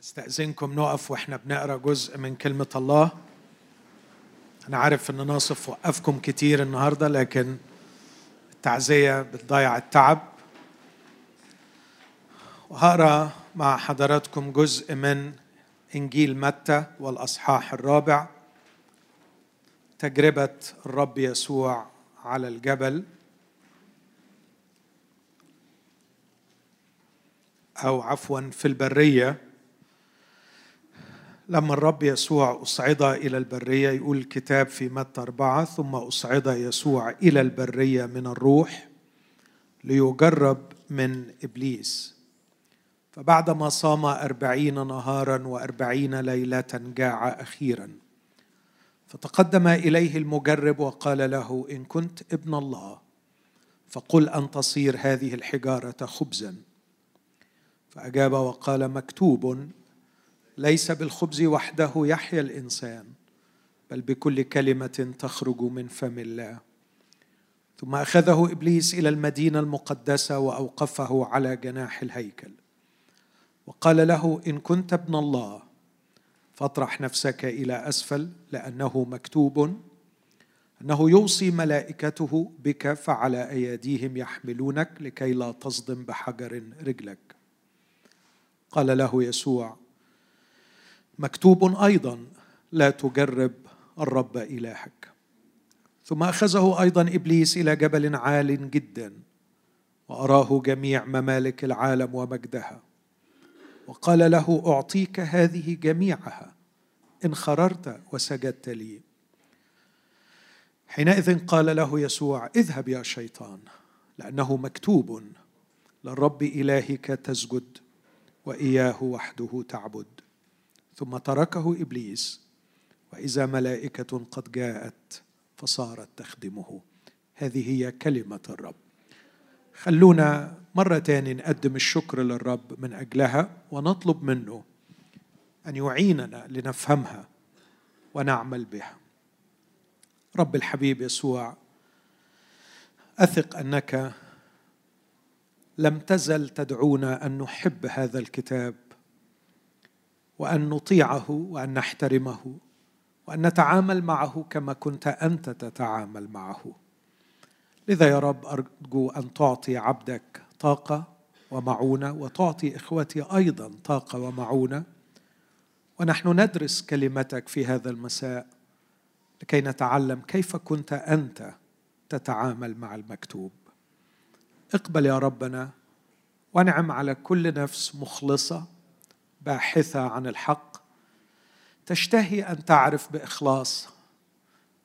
استأذنكم نقف وإحنا بنقرأ جزء من كلمة الله. أنا عارف إن ناصف وقفكم كتير النهارده لكن التعزية بتضيع التعب. وهقرأ مع حضراتكم جزء من إنجيل متى والأصحاح الرابع تجربة الرب يسوع على الجبل. أو عفوا في البرية. لما الرب يسوع أصعد إلى البرية يقول الكتاب في متى أربعة ثم أصعد يسوع إلى البرية من الروح ليجرب من إبليس. فبعدما صام أربعين نهارا وأربعين ليلة جاع أخيرا. فتقدم إليه المجرب وقال له إن كنت ابن الله فقل أن تصير هذه الحجارة خبزا. فأجاب وقال مكتوب ليس بالخبز وحده يحيا الإنسان بل بكل كلمة تخرج من فم الله. ثم أخذه إبليس إلى المدينة المقدسة وأوقفه على جناح الهيكل. وقال له إن كنت ابن الله فاطرح نفسك إلى أسفل لأنه مكتوب أنه يوصي ملائكته بك فعلى ايديهم يحملونك لكي لا تصدم بحجر رجلك. قال له يسوع مكتوب أيضا لا تجرب الرب إلهك. ثم أخذه أيضا إبليس إلى جبل عال جدا وأراه جميع ممالك العالم ومجدها وقال له أعطيك هذه جميعها إن خررت وسجدت لي. حينئذ قال له يسوع اذهب يا شيطان لأنه مكتوب للرب إلهك تسجد وإياه وحده تعبد. ثم تركه إبليس وإذا ملائكة قد جاءت فصارت تخدمه. هذه هي كلمة الرب. خلونا مره تاني نقدم الشكر للرب من أجلها ونطلب منه أن يعيننا لنفهمها ونعمل بها. رب الحبيب يسوع أثق أنك لم تزل تدعونا أن نحب هذا الكتاب وأن نطيعه وأن نحترمه وأن نتعامل معه كما كنت أنت تتعامل معه. لذا يا رب أرجو أن تعطي عبدك طاقة ومعونة وتعطي إخوتي أيضا طاقة ومعونة. ونحن ندرس كلمتك في هذا المساء لكي نتعلم كيف كنت أنت تتعامل مع المكتوب. اقبل يا ربنا وانعم على كل نفس مخلصة باحثة عن الحق تشتهي أن تعرف بإخلاص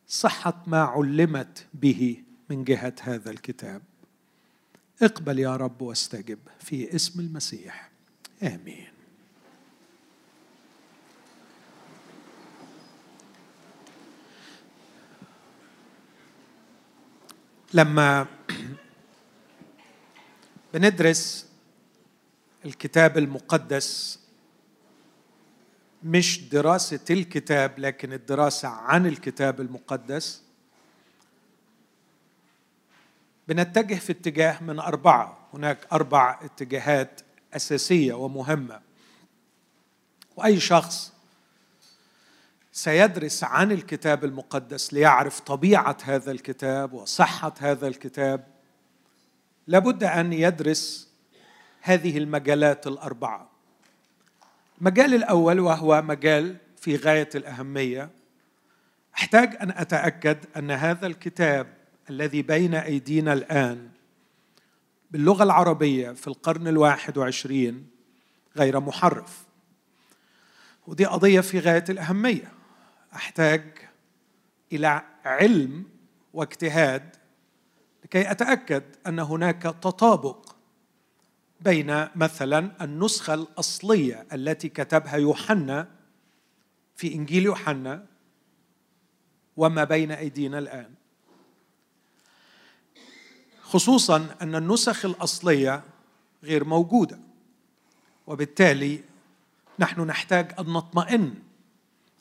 صحة ما علمت به من جهة هذا الكتاب. اقبل يا رب واستجب في اسم المسيح. آمين. لما بندرس الكتاب المقدس مش دراسة الكتاب لكن الدراسة عن الكتاب المقدس. بنتجه في اتجاه من أربعة. هناك أربع اتجاهات أساسية ومهمة. وأي شخص سيدرس عن الكتاب المقدس ليعرف طبيعة هذا الكتاب وصحة هذا الكتاب لابد أن يدرس هذه المجالات الأربعة. المجال الأول وهو مجال في غاية الأهمية أحتاج أن أتأكد أن هذا الكتاب الذي بين أيدينا الآن باللغة العربية في القرن الواحد وعشرين غير محرف. ودي قضية في غاية الأهمية. أحتاج إلى علم واجتهاد لكي أتأكد أن هناك تطابق بين مثلا النسخة الأصلية التي كتبها يوحنا في إنجيل يوحنا وما بين أيدينا الآن. خصوصا أن النسخ الأصلية غير موجودة وبالتالي نحن نحتاج أن نطمئن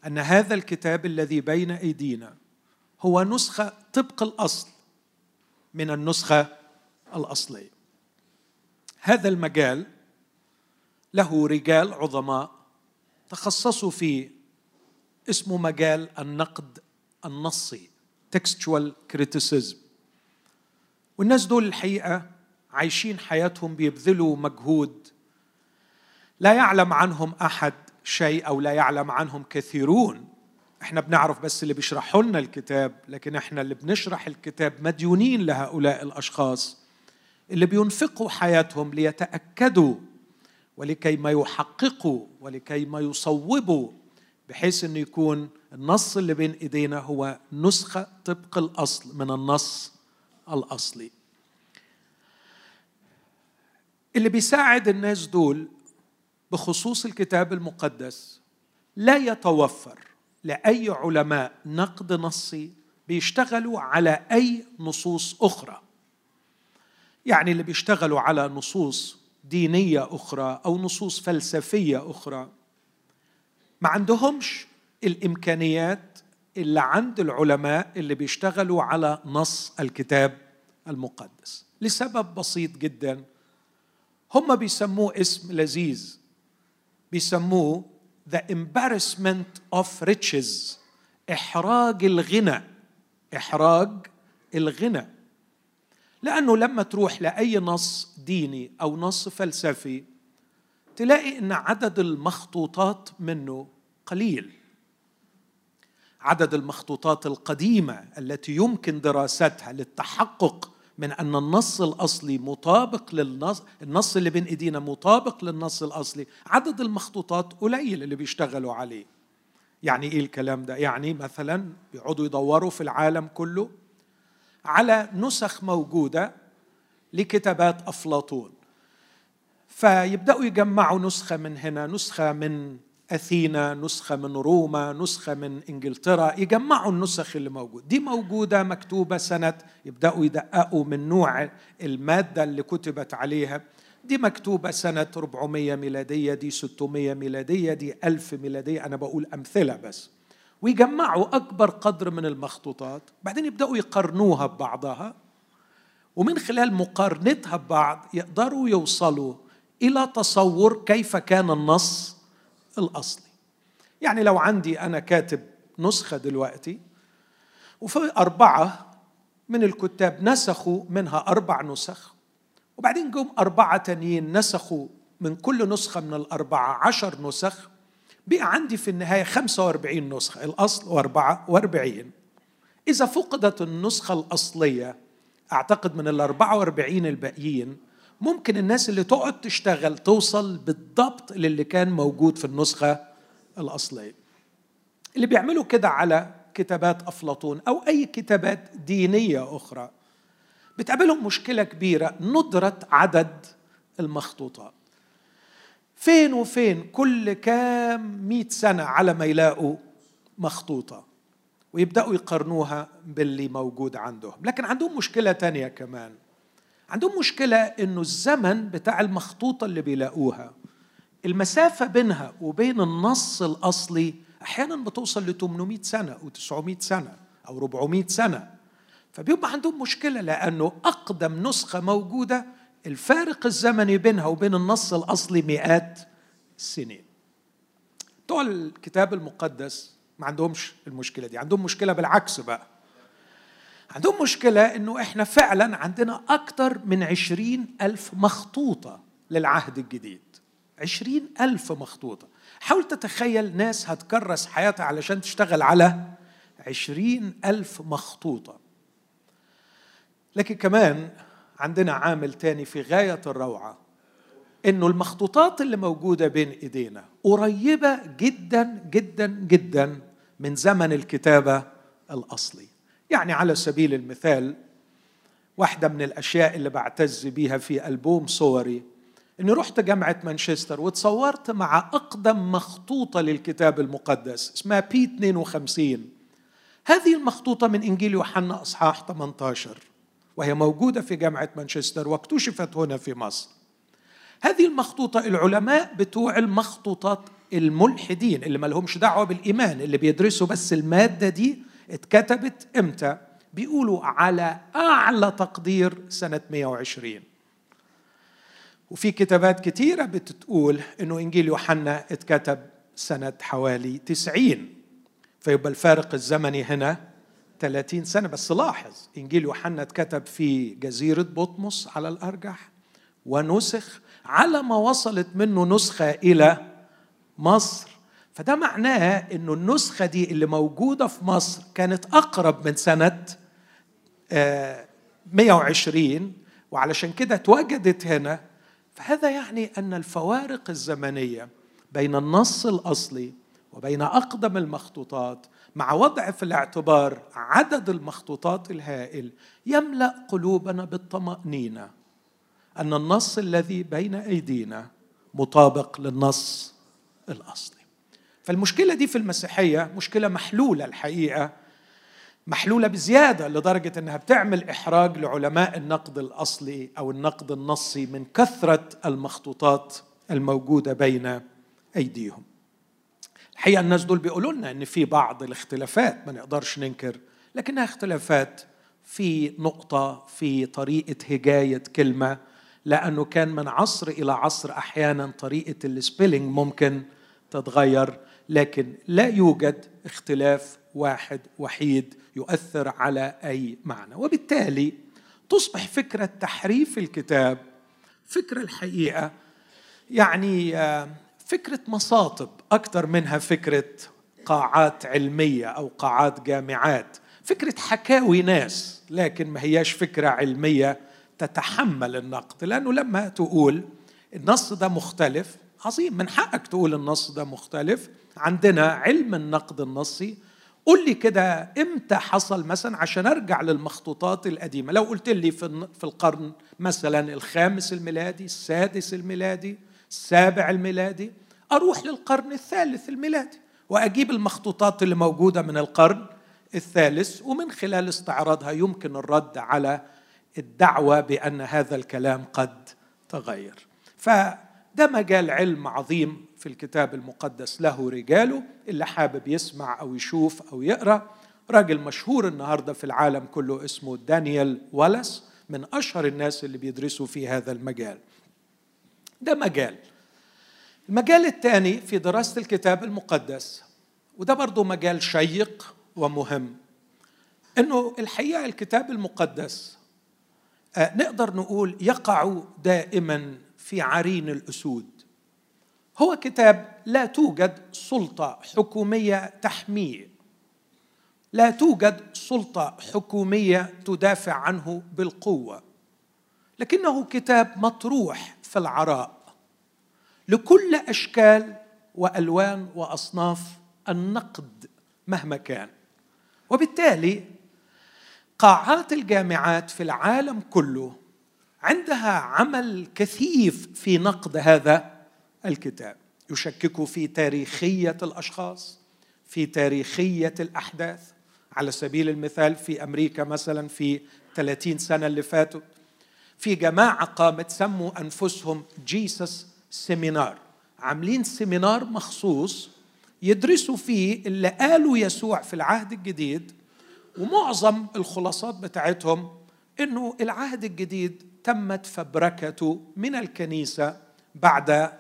أن هذا الكتاب الذي بين أيدينا هو نسخة طبق الأصل من النسخة الأصلية. هذا المجال له رجال عظماء تخصصوا في اسمه مجال النقد النصي textual criticism. والناس دول الحقيقة عايشين حياتهم بيبذلوا مجهود لا يعلم عنهم أحد شيء أو لا يعلم عنهم كثيرون. إحنا بنعرف بس اللي بيشرحوا لنا الكتاب لكن إحنا اللي بنشرح الكتاب مديونين لهؤلاء الأشخاص. اللي بينفقوا حياتهم ليتأكدوا ولكي ما يحققوا ولكي ما يصوبوا بحيث إنه يكون النص اللي بين إيدينا هو نسخة طبق الأصل من النص الأصلي. اللي بيساعد الناس دول بخصوص الكتاب المقدس لا يتوفر لأي علماء نقد نصي بيشتغلوا على أي نصوص أخرى. يعني اللي بيشتغلوا على نصوص دينية أخرى أو نصوص فلسفية أخرى. ما عندهمش الإمكانيات اللي عند العلماء اللي بيشتغلوا على نص الكتاب المقدس. لسبب بسيط جدا. هم بيسموه اسم لذيذ. بيسموه the embarrassment of riches. إحراج الغنى. إحراج الغنى. لأنه لما تروح لأي نص ديني أو نص فلسفي تلاقي أن عدد المخطوطات منه قليل عدد المخطوطات القديمة التي يمكن دراستها للتحقق من أن النص الأصلي مطابق للنص النص اللي بين إيدينا مطابق للنص الأصلي عدد المخطوطات قليل اللي بيشتغلوا عليه يعني إيه الكلام ده؟ يعني مثلا بيقعدوا يدوروا في العالم كله على نسخ موجودة لكتابات أفلاطون. فيبدأوا يجمعوا نسخة من هنا نسخة من أثينا نسخة من روما نسخة من إنجلترا يجمعوا النسخ اللي موجود. دي موجودة مكتوبة سنة يبدأوا يدققوا من نوع المادة اللي كتبت عليها. دي مكتوبة سنة 400 ميلادية دي 600 ميلادية دي 1000 ميلادية. أنا بقول أمثلة بس. ويجمعوا أكبر قدر من المخطوطات. بعدين يبدأوا يقارنوها ببعضها ومن خلال مقارنتها ببعض يقدروا يوصلوا إلى تصور كيف كان النص الأصلي. يعني لو عندي أنا كاتب نسخة دلوقتي وفي أربعة من الكتاب نسخوا منها أربع نسخ وبعدين جم أربعة تانيين نسخوا من كل نسخة من الأربعة عشر نسخ بقى عندي في النهاية خمسة وأربعين نسخة الأصل وأربعة وأربعين. إذا فقدت النسخة الأصلية أعتقد من الأربعة وأربعين الباقيين ممكن الناس اللي تقعد تشتغل توصل بالضبط للي كان موجود في النسخة الأصلية. اللي بيعملوا كده على كتابات أفلاطون أو أي كتابات دينية أخرى بتقابلهم مشكلة كبيرة ندرة عدد المخطوطات. فين وفين كل كام مئة سنة على ما يلاقوا مخطوطة ويبدأوا يقارنوها باللي موجود عندهم. لكن عندهم مشكلة تانية كمان. عندهم مشكلة إنه الزمن بتاع المخطوطة اللي بيلاقوها المسافة بينها وبين النص الأصلي أحيانا بتوصل ل 800 سنة أو 900 سنة أو 400 سنة. فبيبقى عندهم مشكلة لأنه أقدم نسخة موجودة الفارق الزمني بينها وبين النص الأصلي مئات السنين بتوع الكتاب المقدس ما عندهمش المشكلة دي. عندهم مشكلة بالعكس بقى. عندهم مشكلة إنه إحنا فعلا عندنا أكثر من عشرين ألف مخطوطة للعهد الجديد. عشرين ألف مخطوطة. حاول تتخيل ناس هتكرس حياتها علشان تشتغل على عشرين ألف مخطوطة. لكن كمان عندنا عامل تاني في غاية الروعة إنه المخطوطات اللي موجودة بين إيدينا قريبة جدا جدا جدا من زمن الكتابة الأصلي. يعني على سبيل المثال واحدة من الأشياء اللي بعتز بيها في ألبوم صوري إني رحت جامعة مانشستر وتصورت مع أقدم مخطوطة للكتاب المقدس اسمها بي 52 هذه المخطوطة من إنجيل يوحنا أصحاح 18 وهي موجودة في جامعة مانشستر واكتشفت هنا في مصر. هذه المخطوطة العلماء بتوع المخطوطات الملحدين اللي ما لهمش دعوة بالإيمان اللي بيدرسوا بس المادة دي اتكتبت إمتى؟ بيقولوا على أعلى تقدير سنة 120 وفي كتابات كتيرة بتقول إنه إنجيل يوحنا اتكتب سنة حوالي تسعين. فيبقى الفارق الزمني هنا 30 سنة. بس لاحظ إنجيل يوحنا اتكتب في جزيرة بطمس على الأرجح ونسخ على ما وصلت منه نسخة إلى مصر. فده معناه إنه النسخة دي اللي موجودة في مصر كانت أقرب من سنة 120 آه، وعلشان كده اتوجدت هنا. فهذا يعني أن الفوارق الزمنية بين النص الأصلي وبين أقدم المخطوطات مع وضع في الاعتبار عدد المخطوطات الهائل يملأ قلوبنا بالطمأنينة أن النص الذي بين أيدينا مطابق للنص الأصلي. فالمشكلة دي في المسيحية مشكلة محلولة الحقيقة محلولة بزيادة لدرجة إنها بتعمل إحراج لعلماء النقد الأصلي أو النقد النصي من كثرة المخطوطات الموجودة بين أيديهم. الحقيقة الناس دول بيقولوا لنا إن في بعض الاختلافات ما نقدرش ننكر لكنها اختلافات في نقطة في طريقة هجاية كلمة لأنه كان من عصر إلى عصر أحيانا طريقة السبيلنج ممكن تتغير لكن لا يوجد اختلاف واحد وحيد يؤثر على أي معنى. وبالتالي تصبح فكرة تحريف الكتاب فكرة الحقيقة يعني آه، فكرة مصاطب أكثر منها فكرة قاعات علمية أو قاعات جامعات. فكرة حكاوي ناس لكن ما هياش فكرة علمية تتحمل النقد لأنه لما تقول النص ده مختلف عظيم من حقك تقول النص ده مختلف. عندنا علم النقد النصي. قل لي كده إمتى حصل مثلا عشان أرجع للمخطوطات القديمة. لو قلت لي في القرن مثلا الخامس الميلادي السادس الميلادي السابع الميلادي أروح للقرن الثالث الميلادي وأجيب المخطوطات اللي موجودة من القرن الثالث ومن خلال استعراضها يمكن الرد على الدعوة بأن هذا الكلام قد تغير. فده مجال علم عظيم في الكتاب المقدس. له رجاله اللي حابب يسمع أو يشوف أو يقرأ. راجل مشهور النهارده في العالم كله اسمه دانيال والاس من أشهر الناس اللي بيدرسوا في هذا المجال. ده مجال. المجال الثاني في دراسة الكتاب المقدس وده برضو مجال شيق ومهم إنه الحقيقة الكتاب المقدس آه، نقدر نقول يقع دائما في عرين الأسود. هو كتاب لا توجد سلطة حكومية تحميه. لا توجد سلطة حكومية تدافع عنه بالقوة. لكنه كتاب مطروح في العراء لكل أشكال وألوان وأصناف النقد مهما كان. وبالتالي قاعات الجامعات في العالم كله عندها عمل كثيف في نقد هذا الكتاب. يشكك في تاريخية الأشخاص في تاريخية الأحداث. على سبيل المثال في أمريكا مثلا في 30 سنة اللي فاتوا في جماعة قامت سموا أنفسهم Jesus Seminar عاملين seminar مخصوص يدرسوا فيه اللي قالوا يسوع في العهد الجديد ومعظم الخلاصات بتاعتهم إنه العهد الجديد تمت فبركته من الكنيسة بعد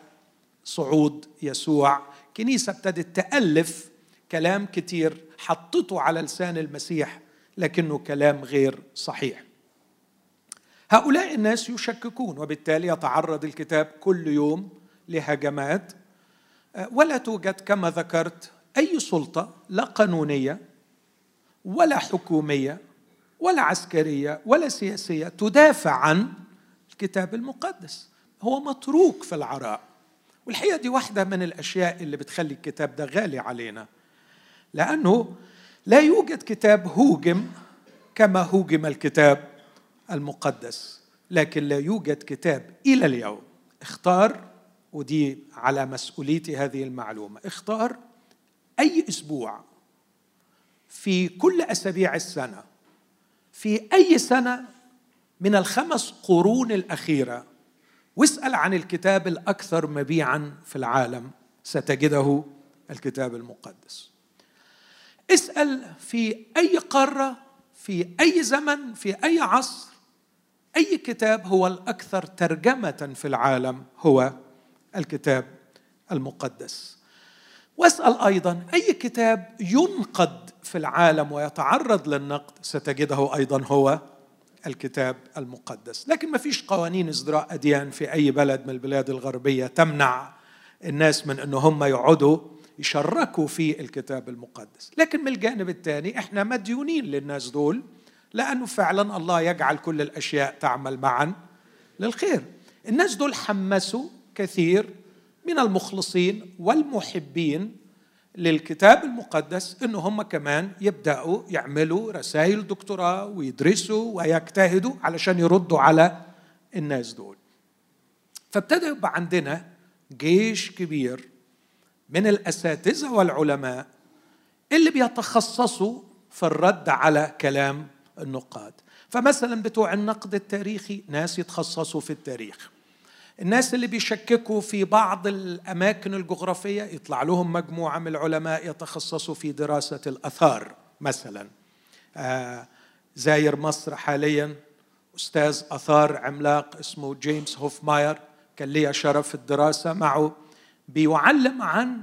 صعود يسوع. كنيسة ابتدت تألف كلام كتير حطته على لسان المسيح لكنه كلام غير صحيح. هؤلاء الناس يشككون وبالتالي يتعرض الكتاب كل يوم لهجمات. ولا توجد كما ذكرت أي سلطة لا قانونية ولا حكومية ولا عسكرية ولا سياسية تدافع عن الكتاب المقدس. هو متروك في العراء. والحقيقة دي واحدة من الأشياء اللي بتخلي الكتاب ده غالي علينا. لأنه لا يوجد كتاب هوجم كما هوجم الكتاب. المقدس لكن لا يوجد كتاب إلى اليوم. اختار ودي على مسؤوليتي هذه المعلومة اختار أي أسبوع في كل أسابيع السنة في أي سنة من الخمس قرون الأخيرة واسأل عن الكتاب الأكثر مبيعا في العالم ستجده الكتاب المقدس. اسأل في أي قارة في أي زمن في أي عصر أي كتاب هو الأكثر ترجمة في العالم هو الكتاب المقدس. واسأل أيضا أي كتاب ينقد في العالم ويتعرض للنقد؟ ستجده أيضا هو الكتاب المقدس. لكن ما فيش قوانين ازدراء أديان في أي بلد من البلاد الغربية تمنع الناس من إن هم يقعدوا يشركوا في الكتاب المقدس. لكن من الجانب الثاني إحنا مديونين للناس دول لأنه فعلا الله يجعل كل الأشياء تعمل معا للخير. الناس دول حمسوا كثير من المخلصين والمحبين للكتاب المقدس إنه هم كمان يبدأوا يعملوا رسائل دكتوراه ويدرسوا ويجتهدوا علشان يردوا على الناس دول. فابتدى يبقى عندنا جيش كبير من الأساتذة والعلماء اللي بيتخصصوا في الرد على كلام النقاد. فمثلا بتوع النقد التاريخي ناس يتخصصوا في التاريخ. الناس اللي بيشككوا في بعض الأماكن الجغرافية يطلع لهم مجموعة من العلماء يتخصصوا في دراسة الأثار مثلا. آه زاير مصر حاليا أستاذ أثار عملاق اسمه جيمس هوفماير كان لي شرف الدراسة معه. بيعلم عن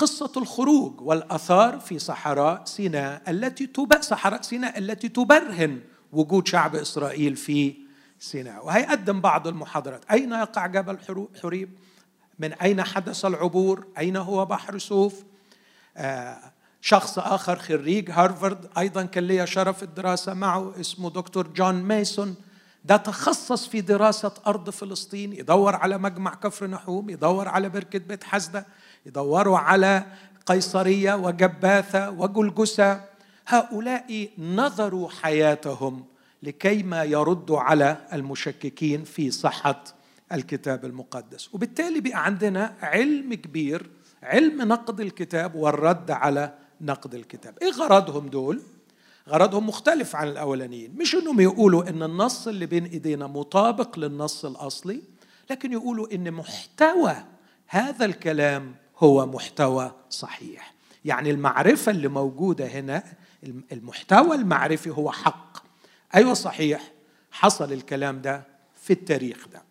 قصة الخروج والأثار في صحراء سيناء التي تب... صحراء سيناء التي تبرهن وجود شعب إسرائيل في سيناء. وهيقدم بعض المحاضرات. أين يقع جبل حريب؟ من أين حدث العبور؟ أين هو بحر سوف؟ آه شخص آخر خريج هارفارد أيضا كان لي شرف الدراسة معه اسمه دكتور جون ميسون. ده تخصص في دراسة أرض فلسطين يدور على مجمع كفر نحوم يدور على بركة بيت حسدة يدوروا على قيصرية وجباثة وجلجسة. هؤلاء نظروا حياتهم لكي ما يردوا على المشككين في صحة الكتاب المقدس. وبالتالي بقى عندنا علم كبير علم نقد الكتاب والرد على نقد الكتاب. إيه غرضهم دول؟ غرضهم مختلف عن الأولانيين. مش إنهم يقولوا إن النص اللي بين إيدينا مطابق للنص الأصلي لكن يقولوا إن محتوى هذا الكلام هو محتوى صحيح. يعني المعرفة اللي موجودة هنا المحتوى المعرفي هو حق. أيوه صحيح حصل الكلام ده في التاريخ ده.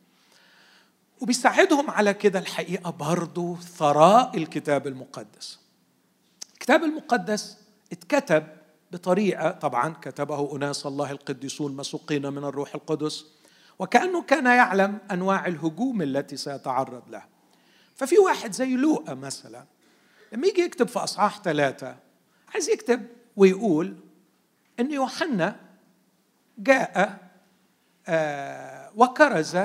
وبيساعدهم على كده الحقيقة برضه ثراء الكتاب المقدس. الكتاب المقدس اتكتب بطريقة طبعا كتبه أناس الله القديسون مسوقين من الروح القدس وكأنه كان يعلم أنواع الهجوم التي سيتعرض لها. ففي واحد زي لوقا مثلا لما يجي يكتب في أصحاح ثلاثة عايز يكتب ويقول إن يوحنا جاء آه، وكرز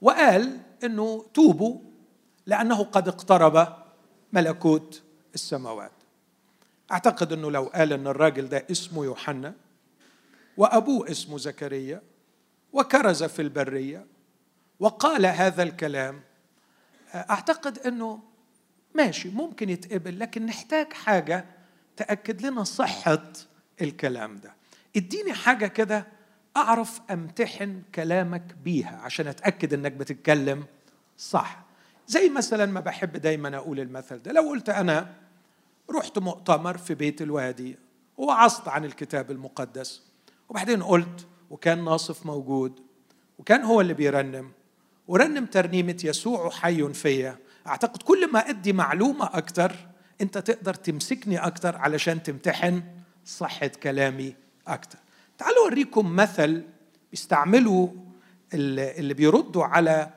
وقال إنه توبوا لأنه قد اقترب ملكوت السماوات. أعتقد إنه لو قال إن الراجل ده اسمه يوحنا وأبوه اسمه زكريا وكرز في البرية وقال هذا الكلام أعتقد إنه ماشي ممكن يتقبل لكن نحتاج حاجة تأكد لنا صحة الكلام ده. إديني حاجة كده أعرف أمتحن كلامك بيها عشان أتأكد إنك بتتكلم صح. زي مثلا ما بحب دايما أقول المثل ده لو قلت أنا رحت مؤتمر في بيت الوادي ووعظت عن الكتاب المقدس وبعدين قلت وكان ناصف موجود وكان هو اللي بيرنم ورنم ترنيمة يسوع حي فيا. أعتقد كل ما أدي معلومة أكتر أنت تقدر تمسكني أكتر علشان تمتحن صحة كلامي أكتر. تعالوا أوريكم مثل بيستعملوا اللي بيردوا على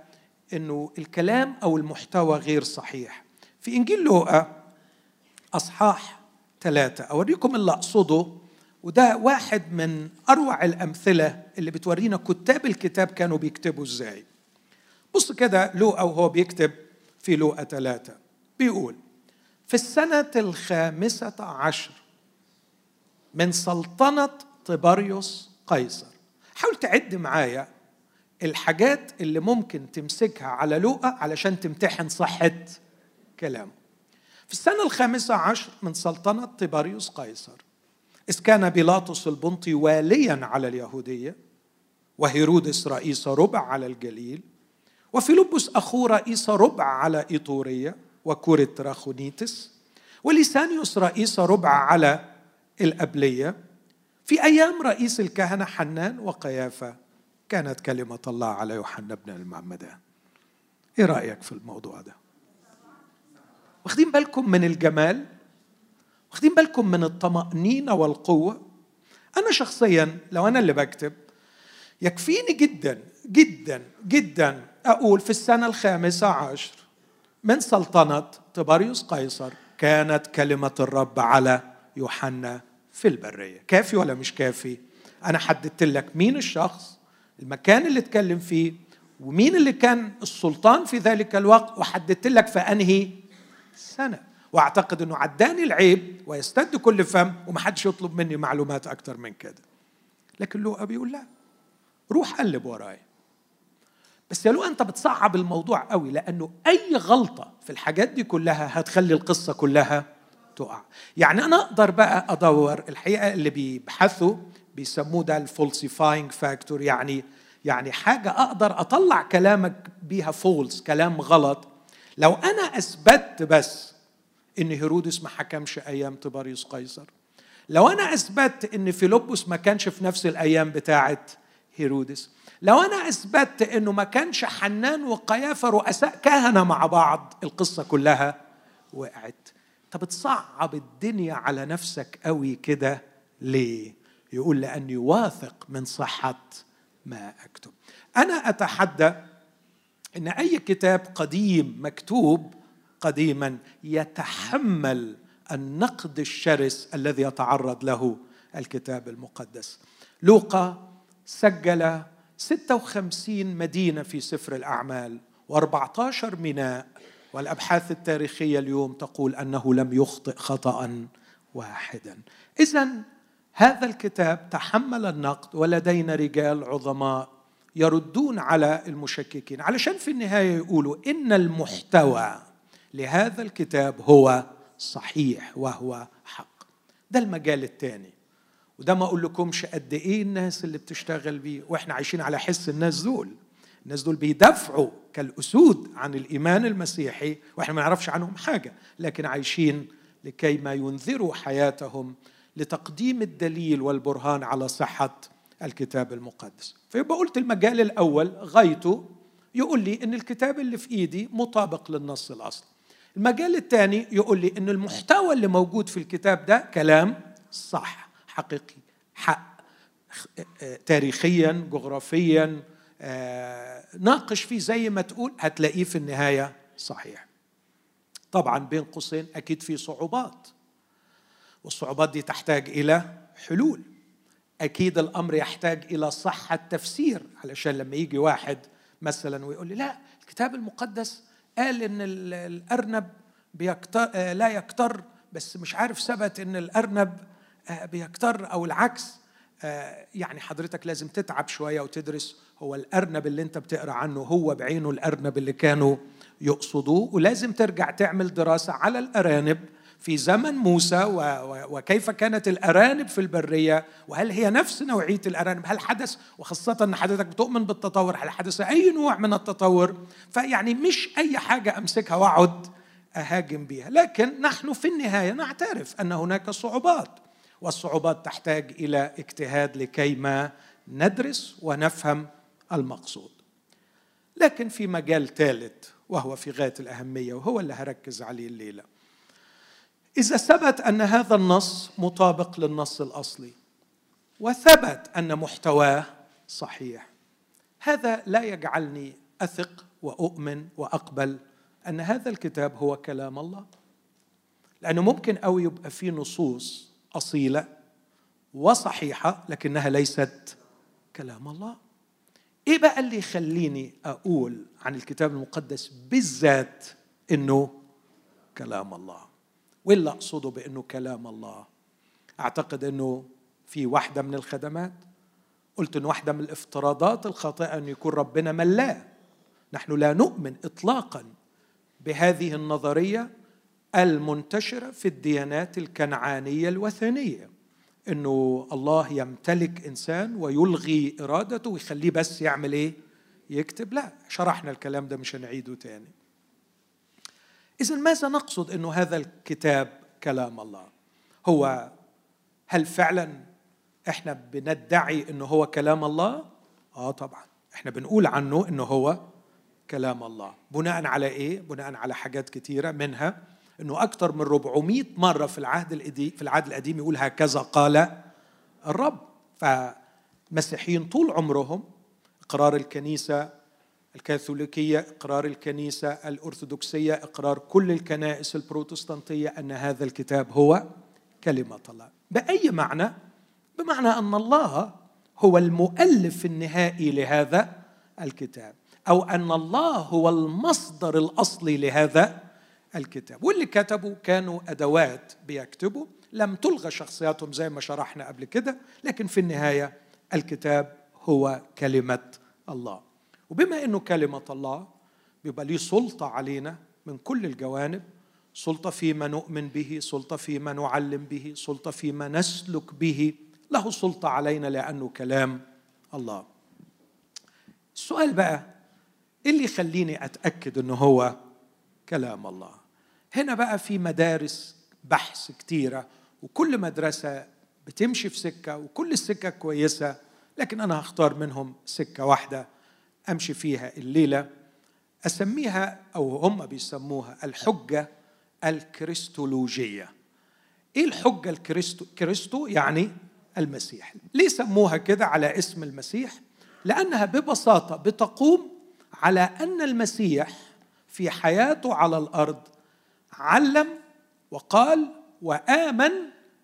أنه الكلام أو المحتوى غير صحيح. في إنجيل لوقا أصحاح ثلاثة. أوريكم اللي أقصده وده واحد من أروع الأمثلة اللي بتورينا كتاب الكتاب كانوا بيكتبوا إزاي. بص كده لوقا وهو بيكتب في لوقا ثلاثة. بيقول في السنة الخامسة عشر من سلطنة طباريوس قيصر. حاول تعد معايا الحاجات اللي ممكن تمسكها على لوقا علشان تمتحن صحة كلامه. في السنة الخامسة عشر من سلطنة طباريوس قيصر إذ كان بيلاطس البنطي واليا على اليهودية وهيرودس رئيس ربع على الجليل وفيلبس أخوه رئيس ربع على إيطورية وكورة راخونيتس ولسانيوس رئيس ربع على الأبلية. في أيام رئيس الكهنة حنان وقيافة كانت كلمة الله على يوحنا بن المعمدان إيه رأيك في الموضوع ده؟ واخدين بالكم من الجمال؟ واخدين بالكم من الطمأنينة والقوة؟ أنا شخصيا لو أنا اللي بكتب يكفيني جدا جدا جدا أقول في السنة الخامسة عشر من سلطنة طباريوس قيصر كانت كلمة الرب على يوحنا في البرية. كافي ولا مش كافي؟ أنا حددت لك مين الشخص المكان اللي اتكلم فيه ومين اللي كان السلطان في ذلك الوقت وحددت لك في أنهي سنة. وأعتقد إنه عداني العيب ويستد كل فم ومحدش يطلب مني معلومات أكتر من كده. لكن لوقا بيقول لا روح قلب وراي. بس يا لو انت بتصعب الموضوع قوي لأنه أي غلطة في الحاجات دي كلها هتخلي القصة كلها تقع. يعني أنا أقدر بقى أدور الحقيقة اللي بيبحثوا بيسموه ده ال falsifying factor يعني يعني حاجة أقدر أطلع كلامك بيها false كلام غلط. لو أنا اثبتت بس إن هيرودس ما حكمش أيام طباريوس قيصر لو أنا اثبتت إن فيلبس ما كانش في نفس الأيام بتاعه هيرودس لو أنا اثبتت إنه ما كانش حنان وقيافة رؤساء كهنة مع بعض القصة كلها وقعت. طب بتصعب الدنيا على نفسك قوي كده ليه؟ يقول لأني واثق من صحة ما أكتب. أنا أتحدى إن أي كتاب قديم مكتوب قديما يتحمل النقد الشرس الذي يتعرض له الكتاب المقدس. لوقا سجل 56 مدينة في سفر الأعمال و14 ميناء. والأبحاث التاريخية اليوم تقول أنه لم يخطئ خطأ واحدا. إذا هذا الكتاب تحمل النقد ولدينا رجال عظماء يردون على المشككين. علشان في النهاية يقولوا إن المحتوى لهذا الكتاب هو صحيح وهو حق. ده المجال الثاني. وده ما أقول لكمش قد إيه الناس اللي بتشتغل بيه وإحنا عايشين على حس الناس دول. الناس دول بيدافعوا كالأسود عن الإيمان المسيحي وإحنا ما نعرفش عنهم حاجة لكن عايشين لكي ما ينذروا حياتهم لتقديم الدليل والبرهان على صحة الكتاب المقدس. فيبقى قلت المجال الأول غايته يقول لي إن الكتاب اللي في إيدي مطابق للنص الاصلي المجال الثاني يقول لي إن المحتوى اللي موجود في الكتاب ده كلام صح. حقيقي حق تاريخيا جغرافيا آه، ناقش فيه زي ما تقول هتلاقيه في النهاية صحيح. طبعا بين قوسين أكيد في صعوبات والصعوبات دي تحتاج إلى حلول. أكيد الأمر يحتاج إلى صحة تفسير علشان لما يجي واحد مثلا ويقول لي لا الكتاب المقدس قال إن الأرنب بيكتر آه، لا يكتر بس مش عارف ثبت إن الأرنب بيكتر أو العكس. آه، يعني حضرتك لازم تتعب شوية وتدرس هو الأرنب اللي أنت بتقرأ عنه هو بعينه الأرنب اللي كانوا يقصدوه ولازم ترجع تعمل دراسة على الأرانب في زمن موسى وكيف كانت الأرانب في البرية وهل هي نفس نوعية الأرانب؟ هل حدث وخاصة إن حضرتك بتؤمن بالتطور هل حدث أي نوع من التطور؟ فيعني مش أي حاجة أمسكها وأقعد أهاجم بها لكن نحن في النهاية نعترف أن هناك صعوبات. والصعوبات تحتاج إلى اجتهاد لكي ما ندرس ونفهم المقصود. لكن في مجال ثالث وهو في غاية الأهمية وهو اللي هركز عليه الليلة. إذا ثبت أن هذا النص مطابق للنص الأصلي وثبت أن محتواه صحيح هذا لا يجعلني أثق وأؤمن وأقبل أن هذا الكتاب هو كلام الله. لأنه ممكن أو يبقى فيه نصوص أصيلة وصحيحة لكنها ليست كلام الله. إيه بقى اللي يخليني أقول عن الكتاب المقدس بالذات إنه كلام الله؟ واللي أقصده بإنه كلام الله؟ أعتقد إنه في واحدة من الخدمات. قلت إن واحدة من الافتراضات الخاطئة أن يكون ربنا ملاه نحن لا نؤمن اطلاقا بهذه النظرية المنتشرة في الديانات الكنعانية الوثنية إنه الله يمتلك إنسان ويلغي إرادته ويخليه بس يعمل إيه يكتب لا شرحنا الكلام ده مش هنعيده تاني إذا ماذا نقصد أنه هذا الكتاب كلام الله؟ هو هل فعلا إحنا بندعي إنه هو كلام الله؟ آه طبعا إحنا بنقول عنه إنه هو كلام الله بناء على إيه؟ بناء على حاجات كثيره منها إنه أكثر من 400 مرة في العهد في العهد القديم يقول هكذا قال الرب. فمسيحيين طول عمرهم إقرار الكنيسة الكاثوليكية إقرار الكنيسة الأرثوذكسية إقرار كل الكنائس البروتستانتية أن هذا الكتاب هو كلمة الله. بأي معنى؟ بمعنى أن الله هو المؤلف النهائي لهذا الكتاب أو أن الله هو المصدر الأصلي لهذا الكتاب. واللي كتبوا كانوا أدوات بيكتبوا. لم تلغى شخصياتهم زي ما شرحنا قبل كده لكن في النهاية الكتاب هو كلمة الله. وبما إنه كلمة الله بيبقى ليه سلطة علينا من كل الجوانب. سلطة فيما نؤمن به سلطة فيما نعلم به سلطة فيما نسلك به. له سلطة علينا لأنه كلام الله. السؤال بقى إيه اللي يخليني أتأكد إنه هو كلام الله؟ هنا بقى في مدارس بحث كتيرة وكل مدرسة بتمشي في سكة وكل السكة كويسة لكن أنا هختار منهم سكة واحدة أمشي فيها الليلة. أسميها أو هم بيسموها الحجة الكريستولوجية. إيه الحجة الكريستو كريستو يعني المسيح؟ ليه سموها كده على اسم المسيح؟ لأنها ببساطة بتقوم على أن المسيح في حياته على الأرض علم وقال وآمن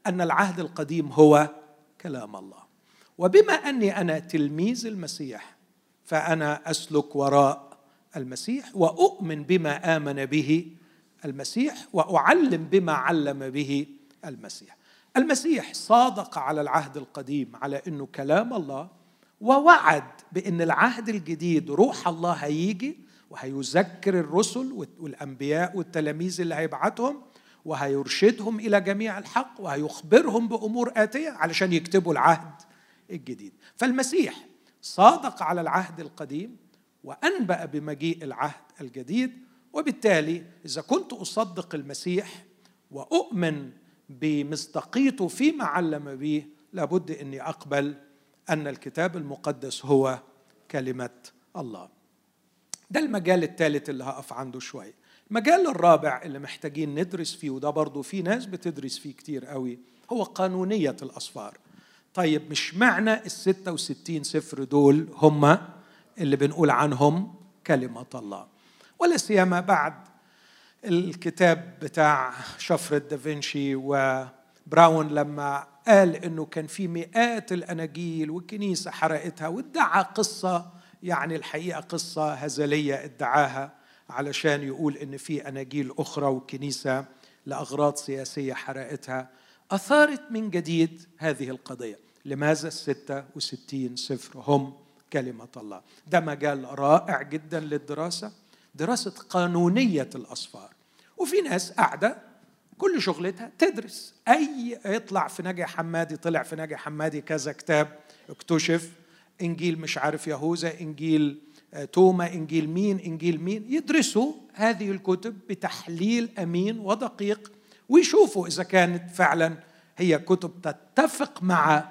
أن العهد القديم هو كلام الله. وبما أني أنا تلميذ المسيح فأنا أسلك وراء المسيح وأؤمن بما آمن به المسيح وأعلم بما علم به المسيح. المسيح صادق على العهد القديم على إنه كلام الله ووعد بإن العهد الجديد روح الله هيجي وهيذكر الرسل والأنبياء والتلاميذ اللي هيبعتهم وهيرشدهم إلى جميع الحق وهيخبرهم بأمور آتية علشان يكتبوا العهد الجديد. فالمسيح صادق على العهد القديم وأنبأ بمجيء العهد الجديد وبالتالي إذا كنت أصدق المسيح وأؤمن بمصداقيته فيما علم به لابد أني أقبل أن الكتاب المقدس هو كلمة الله. ده المجال الثالث اللي هقف عنده شوية. المجال الرابع اللي محتاجين ندرس فيه وده برضه في ناس بتدرس فيه كتير قوي هو قانونية الأصفار طيب مش معنى ال 66 سفر دول هم اللي بنقول عنهم كلمة الله. ولا سيما بعد الكتاب بتاع شفرة دافنشي وبراون لما قال إنه كان في مئات الأناجيل والكنيسه حرقتها وادعى قصة يعني الحقيقة قصة هزلية ادعاها علشان يقول إن في أناجيل أخرى وكنيسة لأغراض سياسية حرقتها أثارت من جديد هذه القضية. لماذا الستة وستين سفر هم كلمة الله؟ ده مجال رائع جدا للدراسة دراسة قانونية الأصفار وفي ناس قاعدة كل شغلتها تدرس. أي يطلع في نجي حمادي طلع في نجي حمادي كذا كتاب اكتشف إنجيل مش عارف يهوذا إنجيل توما إنجيل مين إنجيل مين يدرسوا هذه الكتب بتحليل أمين ودقيق ويشوفوا إذا كانت فعلا هي كتب تتفق مع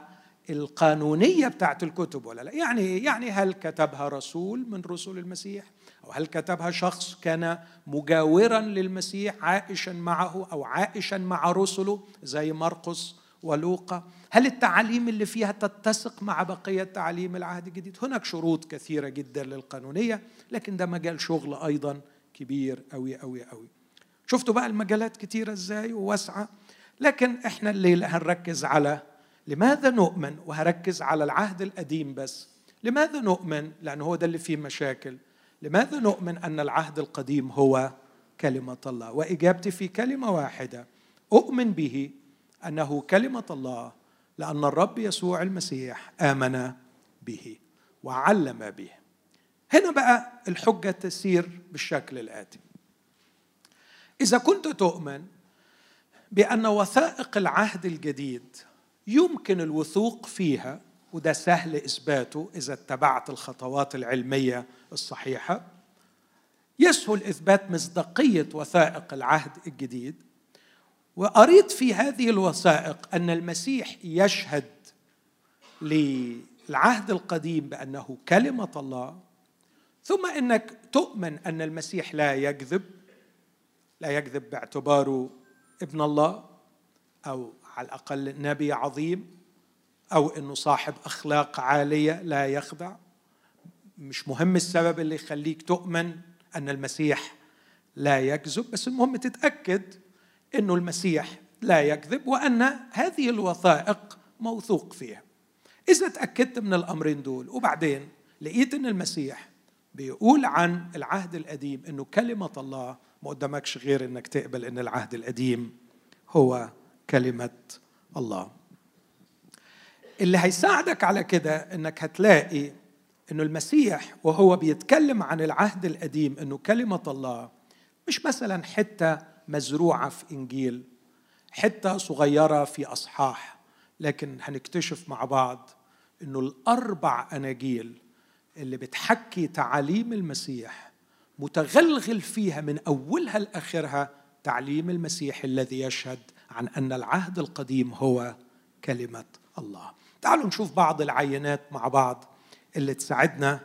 القانونية بتاعت الكتب ولا لا. يعني يعني هل كتبها رسول من رسل المسيح؟ أو هل كتبها شخص كان مجاورا للمسيح عائشا معه أو عائشا مع رسله زي مرقس ولوقا؟ هل التعاليم اللي فيها تتسق مع بقية تعاليم العهد الجديد؟ هناك شروط كثيرة جدا للقانونية لكن ده مجال شغل أيضا كبير أوي أوي أوي. شفتوا بقى المجالات كتيرة إزاي وواسعة؟ لكن إحنا الليلة هنركز على لماذا نؤمن وهركز على العهد القديم بس. لماذا نؤمن؟ لأنه هو ده اللي فيه مشاكل. لماذا نؤمن أن العهد القديم هو كلمة الله؟ وإجابتي في كلمة واحدة أؤمن به أنه كلمة الله لأن الرب يسوع المسيح آمن به وعلم به. هنا بقى الحجة تسير بالشكل الآتي. إذا كنت تؤمن بأن وثائق العهد الجديد يمكن الوثوق فيها وده سهل إثباته إذا اتبعت الخطوات العلمية الصحيحة يسهل إثبات مصداقية وثائق العهد الجديد وقريت في هذه الوثائق أن المسيح يشهد للعهد القديم بأنه كلمة الله ثم إنك تؤمن أن المسيح لا يكذب لا يكذب باعتباره ابن الله أو على الأقل نبي عظيم أو إنه صاحب أخلاق عالية لا يخدع مش مهم السبب اللي يخليك تؤمن أن المسيح لا يكذب بس المهم تتأكد إنه المسيح لا يكذب وأن هذه الوثائق موثوق فيها. إذا تأكدت من الأمرين دول وبعدين لقيت إن المسيح بيقول عن العهد القديم إنه كلمة الله ما قدامكش غير إنك تقبل إن العهد القديم هو كلمة الله. اللي هيساعدك على كده إنك هتلاقي إنه المسيح وهو بيتكلم عن العهد القديم إنه كلمة الله مش مثلا حتة مزروعة في إنجيل حتة صغيرة في أصحاح لكن هنكتشف مع بعض إنه الأربع أناجيل اللي بتحكي تعاليم المسيح متغلغل فيها من أولها لآخرها تعليم المسيح الذي يشهد عن أن العهد القديم هو كلمة الله. تعالوا نشوف بعض العينات مع بعض اللي تساعدنا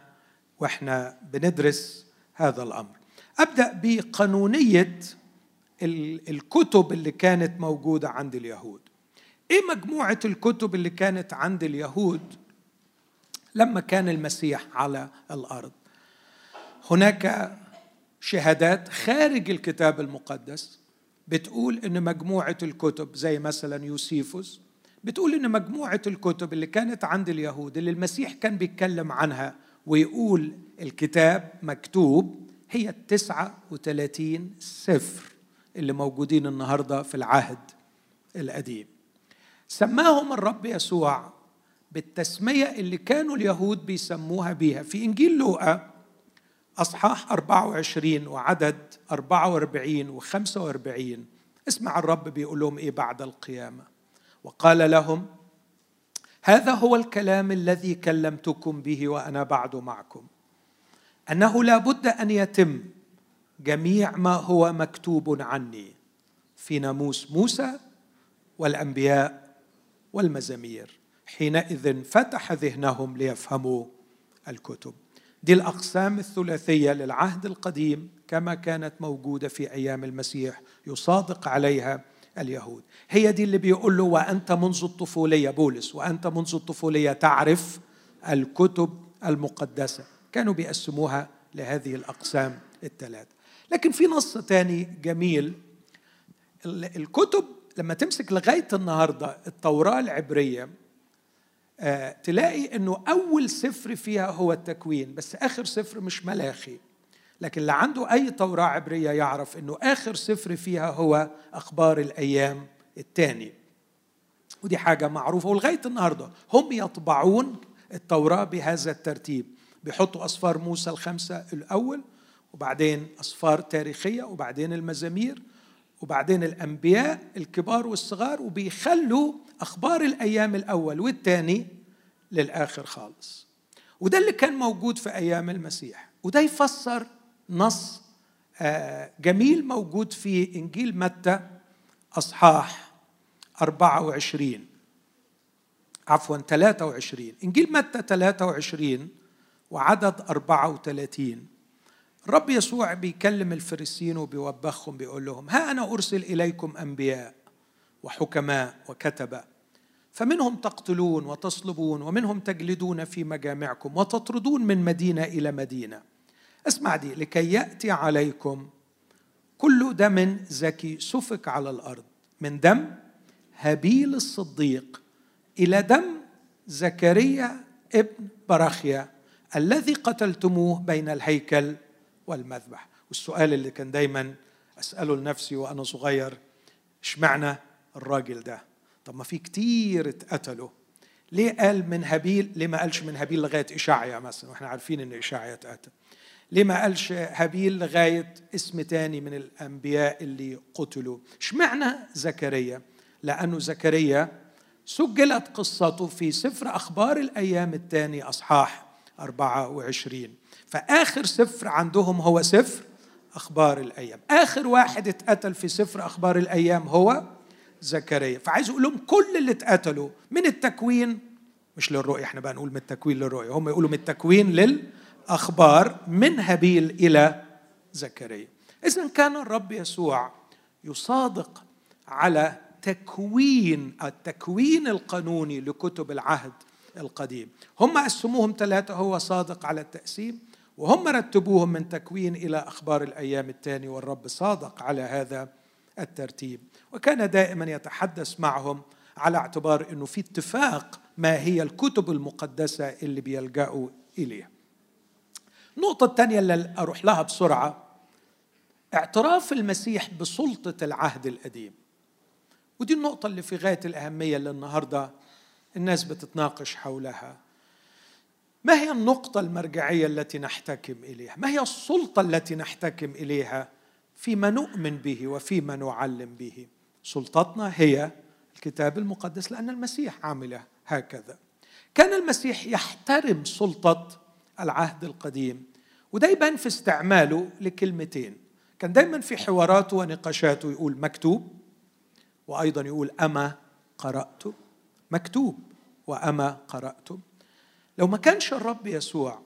وإحنا بندرس هذا الأمر. أبدأ بقانونية الكتب اللي كانت موجودة عند اليهود. إيه مجموعة الكتب اللي كانت عند اليهود لما كان المسيح على الأرض هناك شهادات خارج الكتاب المقدس بتقول إن مجموعة الكتب زي مثلا يوسيفوس بتقول إن مجموعة الكتب اللي كانت عند اليهود اللي المسيح كان بيتكلم عنها ويقول الكتاب مكتوب هي التسعة وثلاثين سفر اللي موجودين النهاردة في العهد القديم. سماهم الرب يسوع بالتسمية اللي كانوا اليهود بيسموها بيها. في إنجيل لوقا أصحاح 24 وعدد 44 و45 اسمع الرب بيقول لهم إيه بعد القيامة. وقال لهم هذا هو الكلام الذي كلمتكم به وأنا بعد معكم. أنه لا بد أن يتم جميع ما هو مكتوب عني في ناموس موسى والأنبياء والمزامير. حينئذ فتح ذهنهم ليفهموا الكتب. دي الأقسام الثلاثية للعهد القديم كما كانت موجودة في أيام المسيح يصادق عليها اليهود. هي دي اللي بيقول له وأنت منذ الطفولية بولس وأنت منذ الطفولية تعرف الكتب المقدسة. كانوا بيقسموها لهذه الأقسام الثلاث لكن في نص تاني جميل. الكتب لما تمسك لغاية النهارده التوراة العبرية آه، تلاقي إنه أول سفر فيها هو التكوين بس آخر سفر مش ملاخي. لكن اللي عنده أي توراة عبرية يعرف إنه آخر سفر فيها هو أخبار الأيام الثاني ودي حاجة معروفة. ولغاية النهارده هم يطبعون التوراة بهذا الترتيب. بيحطوا أصفار موسى الخمسة الأول وبعدين أصفار تاريخية وبعدين المزامير وبعدين الأنبياء الكبار والصغار وبيخلوا أخبار الأيام الأول والثاني للآخر خالص. وده اللي كان موجود في أيام المسيح. وده يفسر نص آه، جميل موجود في إنجيل متى أصحاح 24 عفوا 23 إنجيل متى 23 وعدد 34 الرب يسوع بيكلم الفريسيين وبيوبخهم بيقول لهم ها أنا أرسل إليكم أنبياء وحكماء وكتبة فمنهم تقتلون وتصلبون ومنهم تجلدون في مجامعكم وتطردون من مدينة إلى مدينة. اسمع دي لكي يأتي عليكم كل دم زكي سفك على الأرض من دم هابيل الصديق إلى دم زكريا ابن برخيا الذي قتلتموه بين الهيكل والمذبح. والسؤال اللي كان دايما أسأله لنفسي وأنا صغير إشمعنى الراجل ده؟ طب ما في كتير اتقتلوا. ليه قال من هابيل؟ ليه ما قالش من هابيل لغاية إشعيا مثلا؟ وإحنا عارفين إن إشعيا اتقتل. ليه ما قالش هابيل لغاية اسم تاني من الأنبياء اللي قتلوا؟ إشمعنى زكريا؟ لأنه زكريا سجلت قصته في سفر أخبار الأيام الثاني أصحاح 24 فآخر سفر عندهم هو سفر أخبار الأيام. آخر واحد اتقتل في سفر أخبار الأيام هو زكريا. فعايز أقول لهم كل اللي اتقتلوا من التكوين مش للرؤية إحنا بقى نقول من التكوين للرؤية. هم يقولوا من التكوين للأخبار من هابيل إلى زكريا. اذا كان الرب يسوع يصادق على تكوين التكوين القانوني لكتب العهد القديم. هم قسموهم ثلاثة هو صادق على التقسيم وهم رتبوهم من تكوين إلى أخبار الأيام الثاني والرب صادق على هذا الترتيب. وكان دائما يتحدث معهم على اعتبار أنه في اتفاق ما هي الكتب المقدسة اللي بيلجأوا إليها. النقطة الثانية اللي أروح لها بسرعة اعتراف المسيح بسلطة العهد القديم. ودي النقطة اللي في غاية الأهمية اللي النهاردة الناس بتتناقش حولها. ما هي النقطة المرجعية التي نحتكم إليها؟ ما هي السلطة التي نحتكم إليها فيما نؤمن به وفيما نعلم به؟ سلطتنا هي الكتاب المقدس لأن المسيح عمل هكذا. كان المسيح يحترم سلطة العهد القديم وده يبان في استعماله لكلمتين كان دايما في حواراته ونقاشاته يقول مكتوب وأيضا يقول أما قرأت مكتوب وأما قرأت لو ما كانش الرب يسوع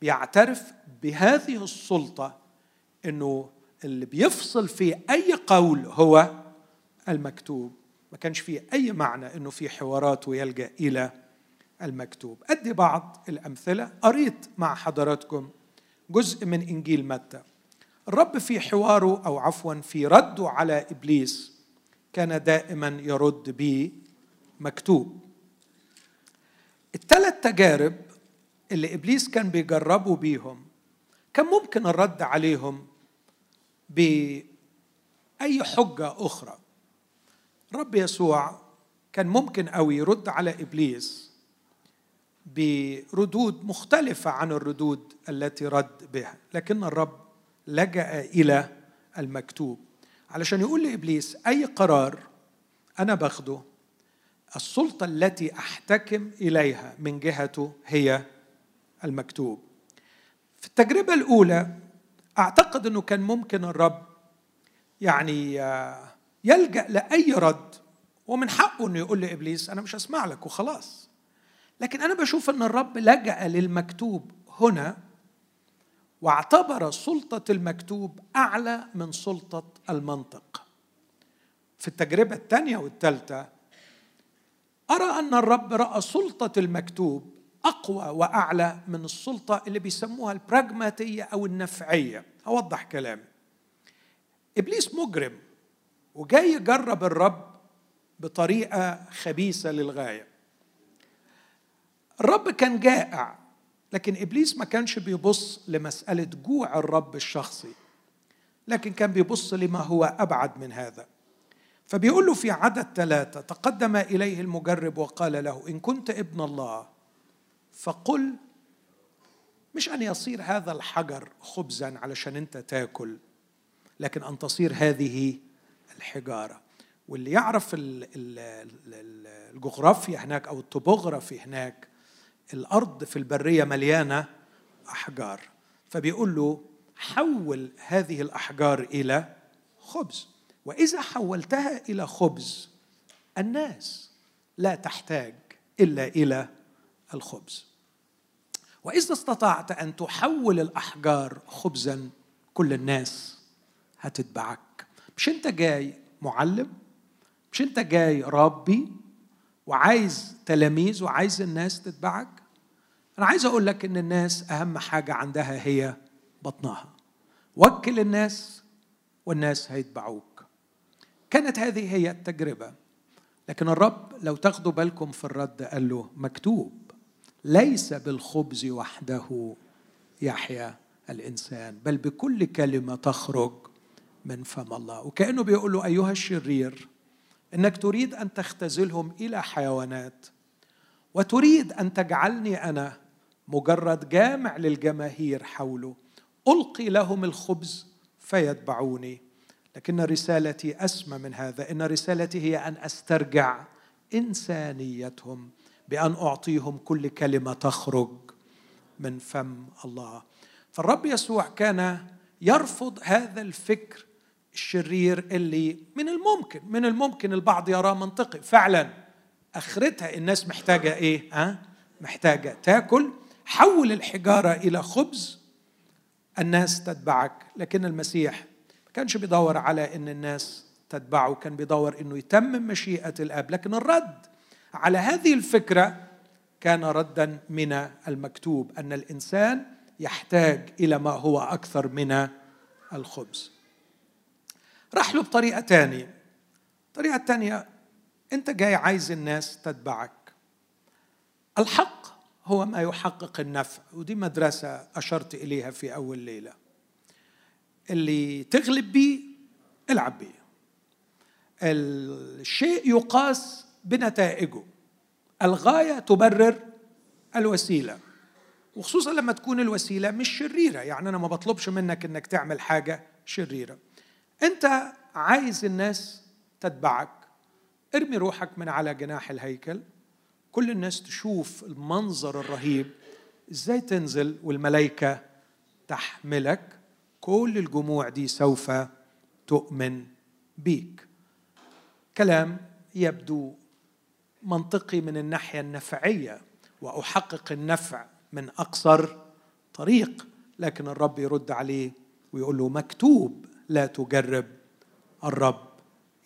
بيعترف بهذه السلطة إنه اللي بيفصل في أي قول هو المكتوب ما كانش فيه أي معنى إنه في حوارات ويلجأ إلى المكتوب. أدي بعض الأمثلة قريت مع حضراتكم جزء من إنجيل متى. الرب في حواره أو عفوا في رده على إبليس كان دائما يرد به مكتوب الثلاث تجارب اللي إبليس كان بيجربوا بيهم كان ممكن الرد عليهم بأي حجة أخرى. رب يسوع كان ممكن قوي يرد على إبليس بردود مختلفة عن الردود التي رد بها لكن الرب لجأ إلى المكتوب. علشان يقول لإبليس أي قرار أنا باخده السلطة التي أحتكم إليها من جهته هي المكتوب. في التجربة الأولى أعتقد أنه كان ممكن الرب يعني آه، يلجأ لأي رد ومن حقه أنه يقول لإبليس أنا مش هسمع لك وخلاص. لكن أنا بشوف أن الرب لجأ للمكتوب هنا واعتبر سلطة المكتوب أعلى من سلطة المنطق. في التجربة الثانية والثالثة أرى أن الرب رأى سلطة المكتوب أقوى وأعلى من السلطة اللي بيسموها البراغماتية أو النفعية. أوضح كلامي. إبليس مجرم وجاي يجرب الرب بطريقة خبيثة للغاية. الرب كان جائع لكن إبليس ما كانش بيبص لمسألة جوع الرب الشخصي لكن كان بيبص لما هو أبعد من هذا. فبيقول له في عدد ثلاثة تقدم إليه المجرب وقال له إن كنت ابن الله فقل مش أن يصير هذا الحجر خبزا علشان أنت تاكل لكن أن تصير هذه الحجارة. واللي يعرف الجغرافيا هناك أو الطبوغرافي هناك الأرض في البرية مليانة أحجار فبيقول له حول هذه الأحجار إلى خبز. وإذا حولتها إلى خبز الناس لا تحتاج إلا إلى الخبز. وإذا استطعت أن تحول الأحجار خبزا كل الناس هتتبعك. مش أنت جاي معلم؟ مش أنت جاي ربي وعايز تلاميذ وعايز الناس تتبعك؟ أنا عايز أقول لك إن الناس أهم حاجة عندها هي بطنها. وكل الناس والناس هيتبعوك. كانت هذه هي التجربة. لكن الرب لو تاخدوا بالكم في الرد قال له مكتوب ليس بالخبز وحده يحيا الإنسان بل بكل كلمة تخرج من فم الله. وكأنه بيقول له أيها الشرير إنك تريد أن تختزلهم إلى حيوانات وتريد أن تجعلني أنا مجرد جامع للجماهير حوله ألقي لهم الخبز فيتبعوني. لكن رسالتي أسمى من هذا. إن رسالتي هي أن أسترجع إنسانيتهم بأن أعطيهم كل كلمة تخرج من فم الله. فالرب يسوع كان يرفض هذا الفكر الشرير اللي من الممكن من الممكن البعض يراه منطقي. فعلا أخرتها الناس محتاجة إيه؟ ها؟ محتاجة تاكل. حول الحجارة إلى خبز الناس تتبعك. لكن المسيح كانش بيدور على إن الناس تتبعه كان بيدور إنه يتمم مشيئة الآب. لكن الرد على هذه الفكرة كان ردا من المكتوب أن الإنسان يحتاج إلى ما هو أكثر من الخبز. راح له بطريقة ثانية الطريقة الثانية أنت جاي عايز الناس تتبعك. الحق هو ما يحقق النفع ودي مدرسة أشرت إليها في أول ليلة. اللي تغلب بيه العب بيه. الشيء يقاس بنتائجه. الغاية تبرر الوسيلة. وخصوصا لما تكون الوسيلة مش شريرة. يعني أنا ما بطلبش منك إنك تعمل حاجة شريرة. أنت عايز الناس تتبعك. ارمي روحك من على جناح الهيكل. كل الناس تشوف المنظر الرهيب. إزاي تنزل والملائكه تحملك؟ كل الجموع دي سوف تؤمن بيك. كلام يبدو منطقي من الناحية النفعية وأحقق النفع من أقصر طريق لكن الرب يرد عليه ويقول له مكتوب لا تجرب الرب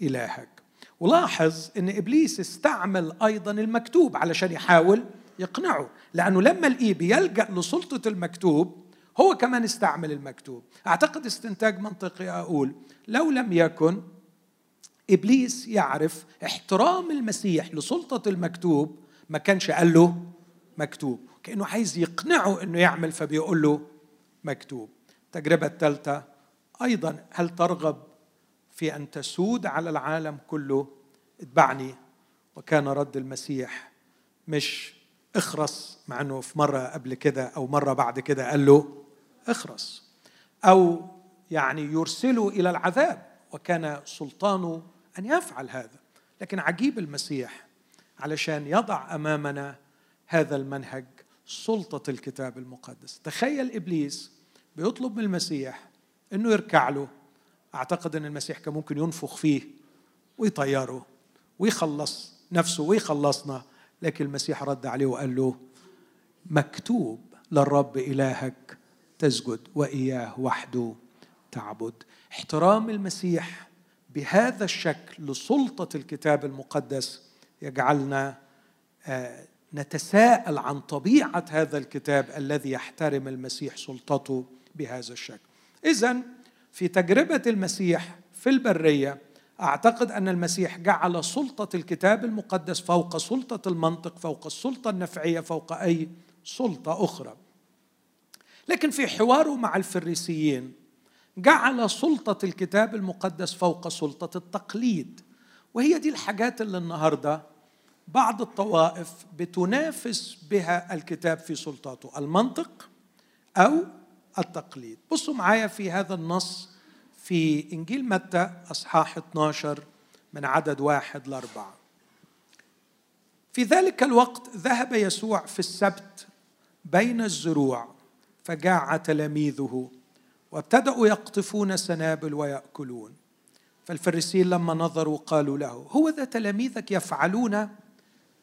إلهك. ولاحظ إن إبليس استعمل أيضا المكتوب علشان يحاول يقنعه لأنه لما الايه بيلجا لسلطة المكتوب هو كمان استعمل المكتوب. أعتقد استنتاج منطقي أقول لو لم يكن إبليس يعرف احترام المسيح لسلطة المكتوب ما كانش قال له مكتوب. كأنه عايز يقنعه إنه يعمل فبيقول له مكتوب. التجربة الثالثة أيضا هل ترغب في أن تسود على العالم كله؟ اتبعني. وكان رد المسيح مش اخرس مع إنه في مرة قبل كده أو مرة بعد كده قال له أخرس أو يعني يرسله إلى العذاب وكان سلطانه أن يفعل هذا. لكن عجيب المسيح علشان يضع أمامنا هذا المنهج سلطة الكتاب المقدس. تخيل إبليس بيطلب من المسيح إنه يركع له. أعتقد إن المسيح كان ممكن ينفخ فيه ويطيره ويخلص نفسه ويخلصنا. لكن المسيح رد عليه وقال له مكتوب للرب إلهك تسجد وإياه وحده تعبد. احترام المسيح بهذا الشكل لسلطة الكتاب المقدس يجعلنا آه، نتساءل عن طبيعة هذا الكتاب الذي يحترم المسيح سلطته بهذا الشكل. اذا في تجربة المسيح في البرية أعتقد أن المسيح جعل سلطة الكتاب المقدس فوق سلطة المنطق فوق السلطة النفعية فوق أي سلطة أخرى. لكن في حواره مع الفريسيين جعل سلطة الكتاب المقدس فوق سلطة التقليد. وهي دي الحاجات اللي النهارده بعض الطوائف بتنافس بها الكتاب في سلطاته المنطق أو التقليد. بصوا معايا في هذا النص في إنجيل متى أصحاح 12 من عدد واحد لأربعة. في ذلك الوقت ذهب يسوع في السبت بين الزروع. فجاع تلاميذه وابتدأوا يقطفون سنابل ويأكلون. فالفريسيين لما نظروا قالوا له هو ذا تلاميذك يفعلون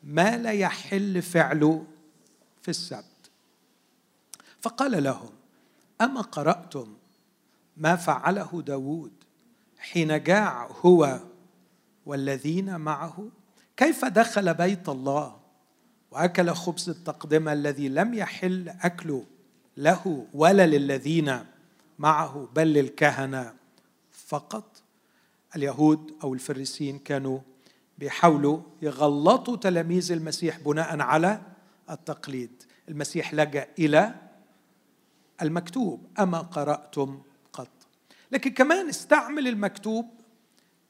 ما لا يحل فعله في السبت؟ فقال لهم أما قرأتم ما فعله داود حين جاع هو والذين معه؟ كيف دخل بيت الله وأكل خبز التقدمة الذي لم يحل أكله له ولا للذين معه بل للكهنة. فقط اليهود أو الفريسيين كانوا بيحاولوا يغلطوا تلاميذ المسيح بناء على التقليد. المسيح لجأ إلى المكتوب أما قرأتم لكن كمان استعمل المكتوب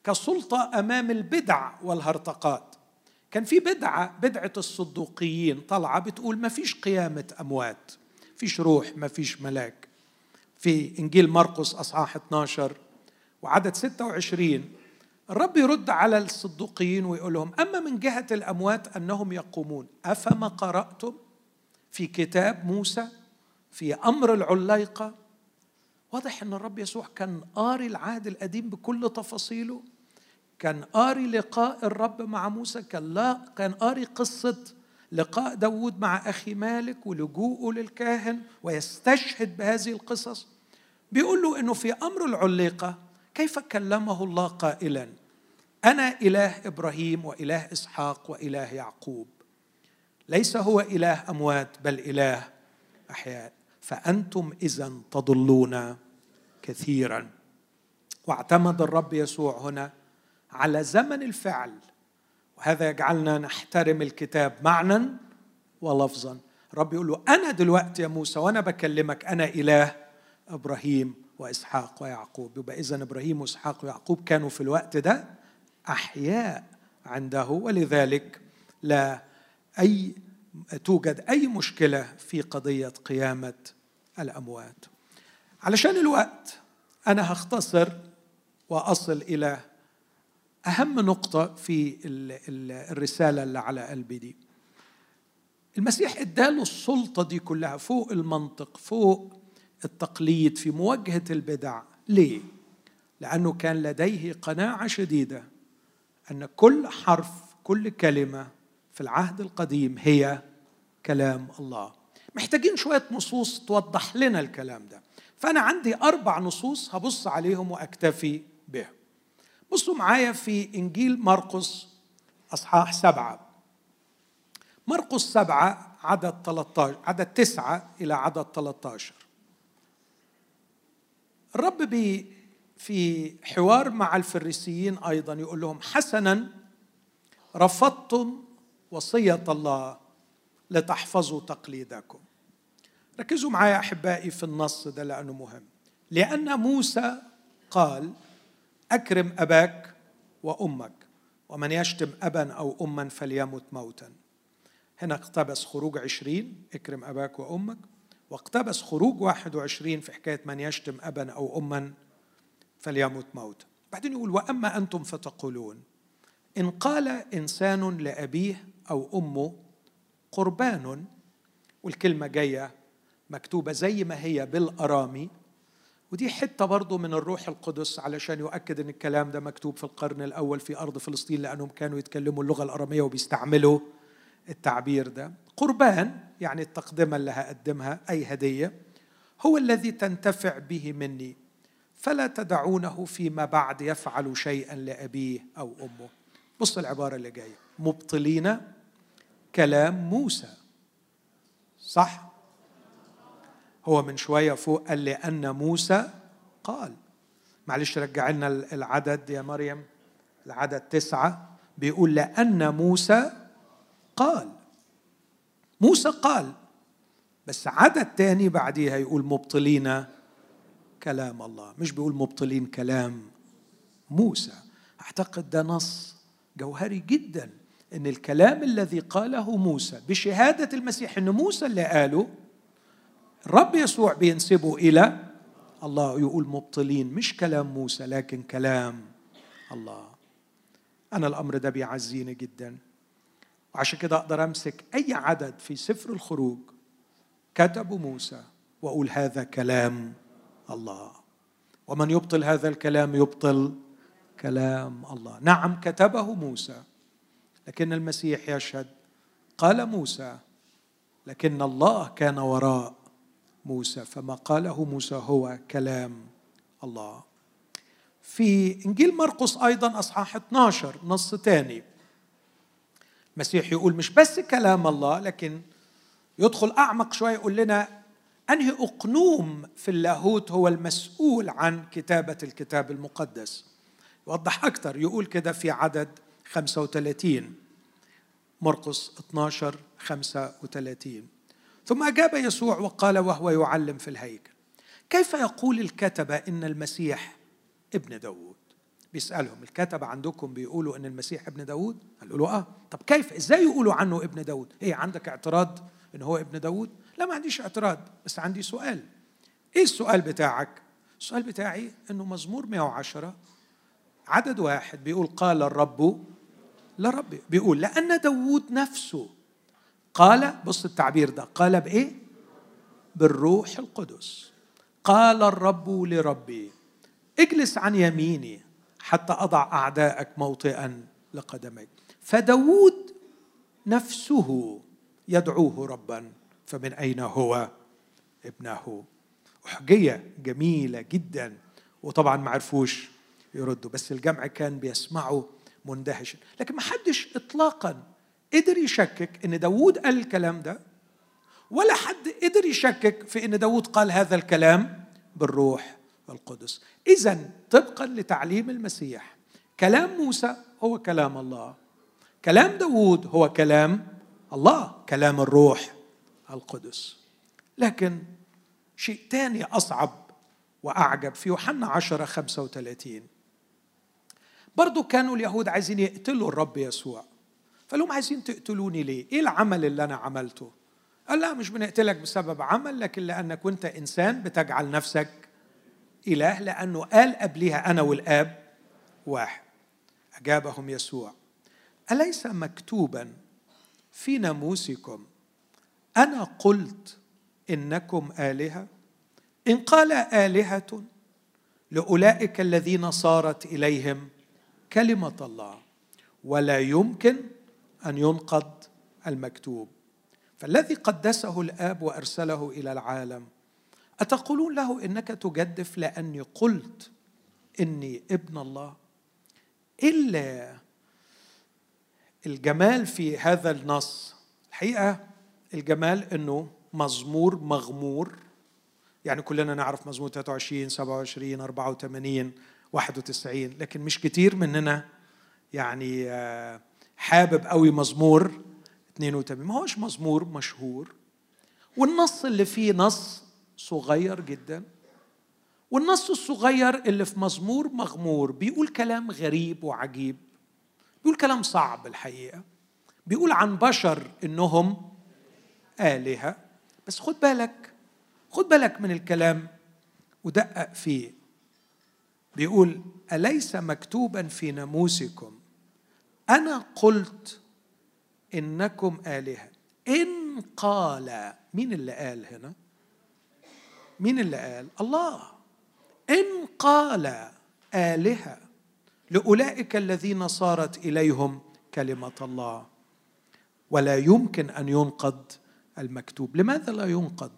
كسلطة أمام البدع والهرطقات. كان في بدعة بدعة الصدوقيين طالعة بتقول ما فيش قيامة أموات. فيش روح ما فيش ملاك. في إنجيل مرقس أصحاح 12 وعدد 26 الرب يرد على الصدوقيين ويقول لهم أما من جهة الأموات أنهم يقومون أفما قرأتم في كتاب موسى في أمر العليقة؟ واضح إن الرب يسوع كان قاري العهد القديم بكل تفاصيله كان قاري لقاء الرب مع موسى كان لا كان قاري قصة لقاء داود مع أخي مالك ولجوءه للكاهن ويستشهد بهذه القصص. بيقول له إنه في أمر العليقة كيف كلمه الله قائلا؟ أنا إله إبراهيم وإله إسحاق وإله يعقوب. ليس هو إله أموات بل إله أحياء. فأنتم اذا تضلون كثيرا. واعتمد الرب يسوع هنا على زمن الفعل. وهذا يجعلنا نحترم الكتاب معنى ولفظا. الرب يقول له أنا دلوقتي يا موسى وأنا بكلمك أنا إله إبراهيم وإسحاق ويعقوب. يبقى اذا إبراهيم وإسحاق ويعقوب كانوا في الوقت ده أحياء عنده ولذلك لا أي توجد أي مشكلة في قضية قيامة الأموات. علشان الوقت أنا هختصر وأصل إلى أهم نقطة في الرسالة اللي على قلبي دي. المسيح إداله السلطة دي كلها فوق المنطق فوق التقليد في مواجهة البدع. ليه؟ لأنه كان لديه قناعة شديدة أن كل حرف كل كلمة في العهد القديم هي كلام الله. محتاجين شوية نصوص توضح لنا الكلام ده. فأنا عندي أربع نصوص هبص عليهم وأكتفي بهم بصوا معايا في إنجيل مرقس أصحاح سبعة. مرقس سبعة عدد 13 عدد تسعة إلى عدد 13 الرب بي في حوار مع الفريسيين أيضا يقول لهم حسنا رفضتم وصية الله لتحفظوا تقليدكم. ركزوا معايا أحبائي في النص ده لأنه مهم. لأن موسى قال أكرم أباك وأمك ومن يشتم ابا أو اما فليمت موتا. هنا اقتبس خروج عشرين اكرم أباك وأمك. واقتبس خروج واحد وعشرين في حكاية من يشتم ابا أو اما فليمت موتا بعدين يقول وأما أنتم فتقولون إن قال إنسان لأبيه أو أمه قربان والكلمة جاية مكتوبة زي ما هي بالأرامي ودي حتة برضه من الروح القدس علشان يؤكد إن الكلام ده مكتوب في القرن الأول في أرض فلسطين لأنهم كانوا يتكلموا اللغة الأرامية وبيستعملوا التعبير ده. قربان يعني التقدمة اللي هقدمها أي هدية هو الذي تنتفع به مني فلا تدعونه فيما بعد يفعل شيئا لأبيه أو أمه. بص العبارة اللي جاية. مبطلين كلام موسى. صح؟ هو من شوية فوق قال لأن موسى قال. معلش رجع لنا العدد يا مريم. العدد تسعة. بيقول لأن موسى قال. موسى قال. بس عدد تاني بعديها يقول مبطلين كلام الله. مش بيقول مبطلين كلام موسى. أعتقد ده نص جوهري جدا إن الكلام الذي قاله موسى بشهادة المسيح إن موسى اللي قاله الرب يسوع بينسبه إلى الله يقول مبطلين مش كلام موسى لكن كلام الله. أنا الأمر ده بيعزيني جدا. وعشان كده أقدر أمسك أي عدد في سفر الخروج كتبه موسى وأقول هذا كلام الله. ومن يبطل هذا الكلام يبطل كلام الله. نعم كتبه موسى لكن المسيح يشهد. قال موسى لكن الله كان وراء موسى فما قاله موسى هو كلام الله. في إنجيل مرقس أيضا أصحاح 12 نص ثاني المسيح يقول مش بس كلام الله لكن يدخل أعمق شوية يقول لنا أنهي أقنوم في اللاهوت هو المسؤول عن كتابة الكتاب المقدس. يوضح أكثر يقول كده في عدد 35 مرقس 12 35 ثم أجاب يسوع وقال وهو يعلم في الهيكل. كيف يقول الكتبة إن المسيح ابن داود بيسألهم الكتبة عندكم بيقولوا إن المسيح ابن داود قالوا له آه. طب كيف؟ إزاي يقولوا عنه ابن داود إيه عندك اعتراض إن هو ابن داود لا ما عنديش اعتراض بس عندي سؤال. إيه السؤال بتاعك؟ السؤال بتاعي إنه مزمور 110 عدد واحد بيقول قال الرب لربي بيقول لأن داود نفسه قال بص التعبير ده قال بإيه؟ بالروح القدس. قال الرب لربي اجلس عن يميني حتى أضع أعداءك موطئا لقدميك. فداود نفسه يدعوه ربا فمن أين هو؟ ابنه. أحجية جميلة جدا وطبعا ما عرفوش يردوا بس الجمع كان بيسمعوا مندهشا لكن ما حدش إطلاقا قدر يشكك إن داوود قال الكلام ده ولا حد قدر يشكك في إن داوود قال هذا الكلام بالروح القدس. إذا طبقا لتعليم المسيح كلام موسى هو كلام الله. كلام داوود هو كلام الله كلام الروح القدس. لكن شيء تاني أصعب وأعجب في يوحنا عشرة خمسة وثلاثين. برضو كانوا اليهود عايزين يقتلوا الرب يسوع. فلهم عايزين تقتلوني ليه؟ إيه العمل اللي أنا عملته؟ قال لا مش بنقتلك بسبب عمل لكن لأنك كنت إنسان بتجعل نفسك إله لأنه قال قبلها أنا والآب واحد أجابهم يسوع أليس مكتوبا في ناموسكم أنا قلت إنكم آلهة إن قال آلهة لأولئك الذين صارت إليهم كلمة الله ولا يمكن أن ينقض المكتوب. فالذي قدسه الآب وأرسله إلى العالم أتقولون له إنك تجدف لأني قلت إني ابن الله؟ إلا الجمال في هذا النص. الحقيقة الجمال إنه مزمور مغمور. يعني كلنا نعرف مزمور 23 27 84 91 لكن مش كتير مننا يعني آه، حابب قوي مزمور 82 ما هوش مزمور مشهور. والنص اللي فيه نص صغير جدا. والنص الصغير اللي في مزمور مغمور. بيقول كلام غريب وعجيب. بيقول كلام صعب الحقيقة. بيقول عن بشر إنهم آلهة. بس خد بالك خد بالك من الكلام ودقق فيه. بيقول أليس مكتوبا في ناموسكم أنا قلت إنكم آلهة. إن قال مين اللي قال هنا؟ مين اللي قال؟ الله. إن قال آلهة لأولئك الذين صارت إليهم كلمة الله. ولا يمكن أن ينقض المكتوب. لماذا لا ينقض؟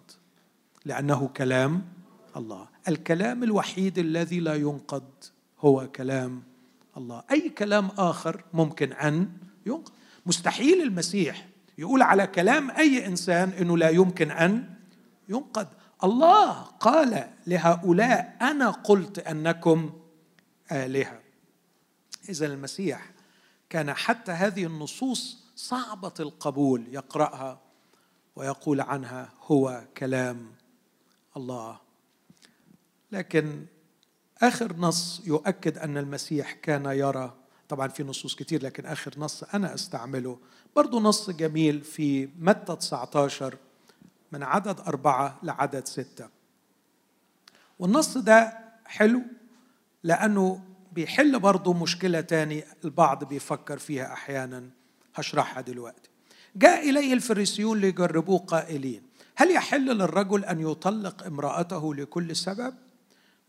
لأنه كلام الله. الكلام الوحيد الذي لا ينقض هو كلام الله. أي كلام آخر ممكن أن ينقض مستحيل المسيح يقول على كلام أي إنسان إنه لا يمكن أن ينقض الله قال لهؤلاء أنا قلت أنكم آلهة. إذا المسيح كان حتى هذه النصوص صعبة القبول يقرأها ويقول عنها هو كلام الله. لكن آخر نص يؤكد أن المسيح كان يرى. طبعا في نصوص كتير لكن آخر نص أنا أستعمله. برضو نص جميل في متى 19 من عدد أربعة لعدد ستة. والنص ده حلو لأنه بيحل برضه مشكلة تاني البعض بيفكر فيها أحيانا. هشرحها دلوقتي. جاء إليه الفريسيون ليجربوه قائلين هل يحل للرجل أن يطلق امرأته لكل سبب؟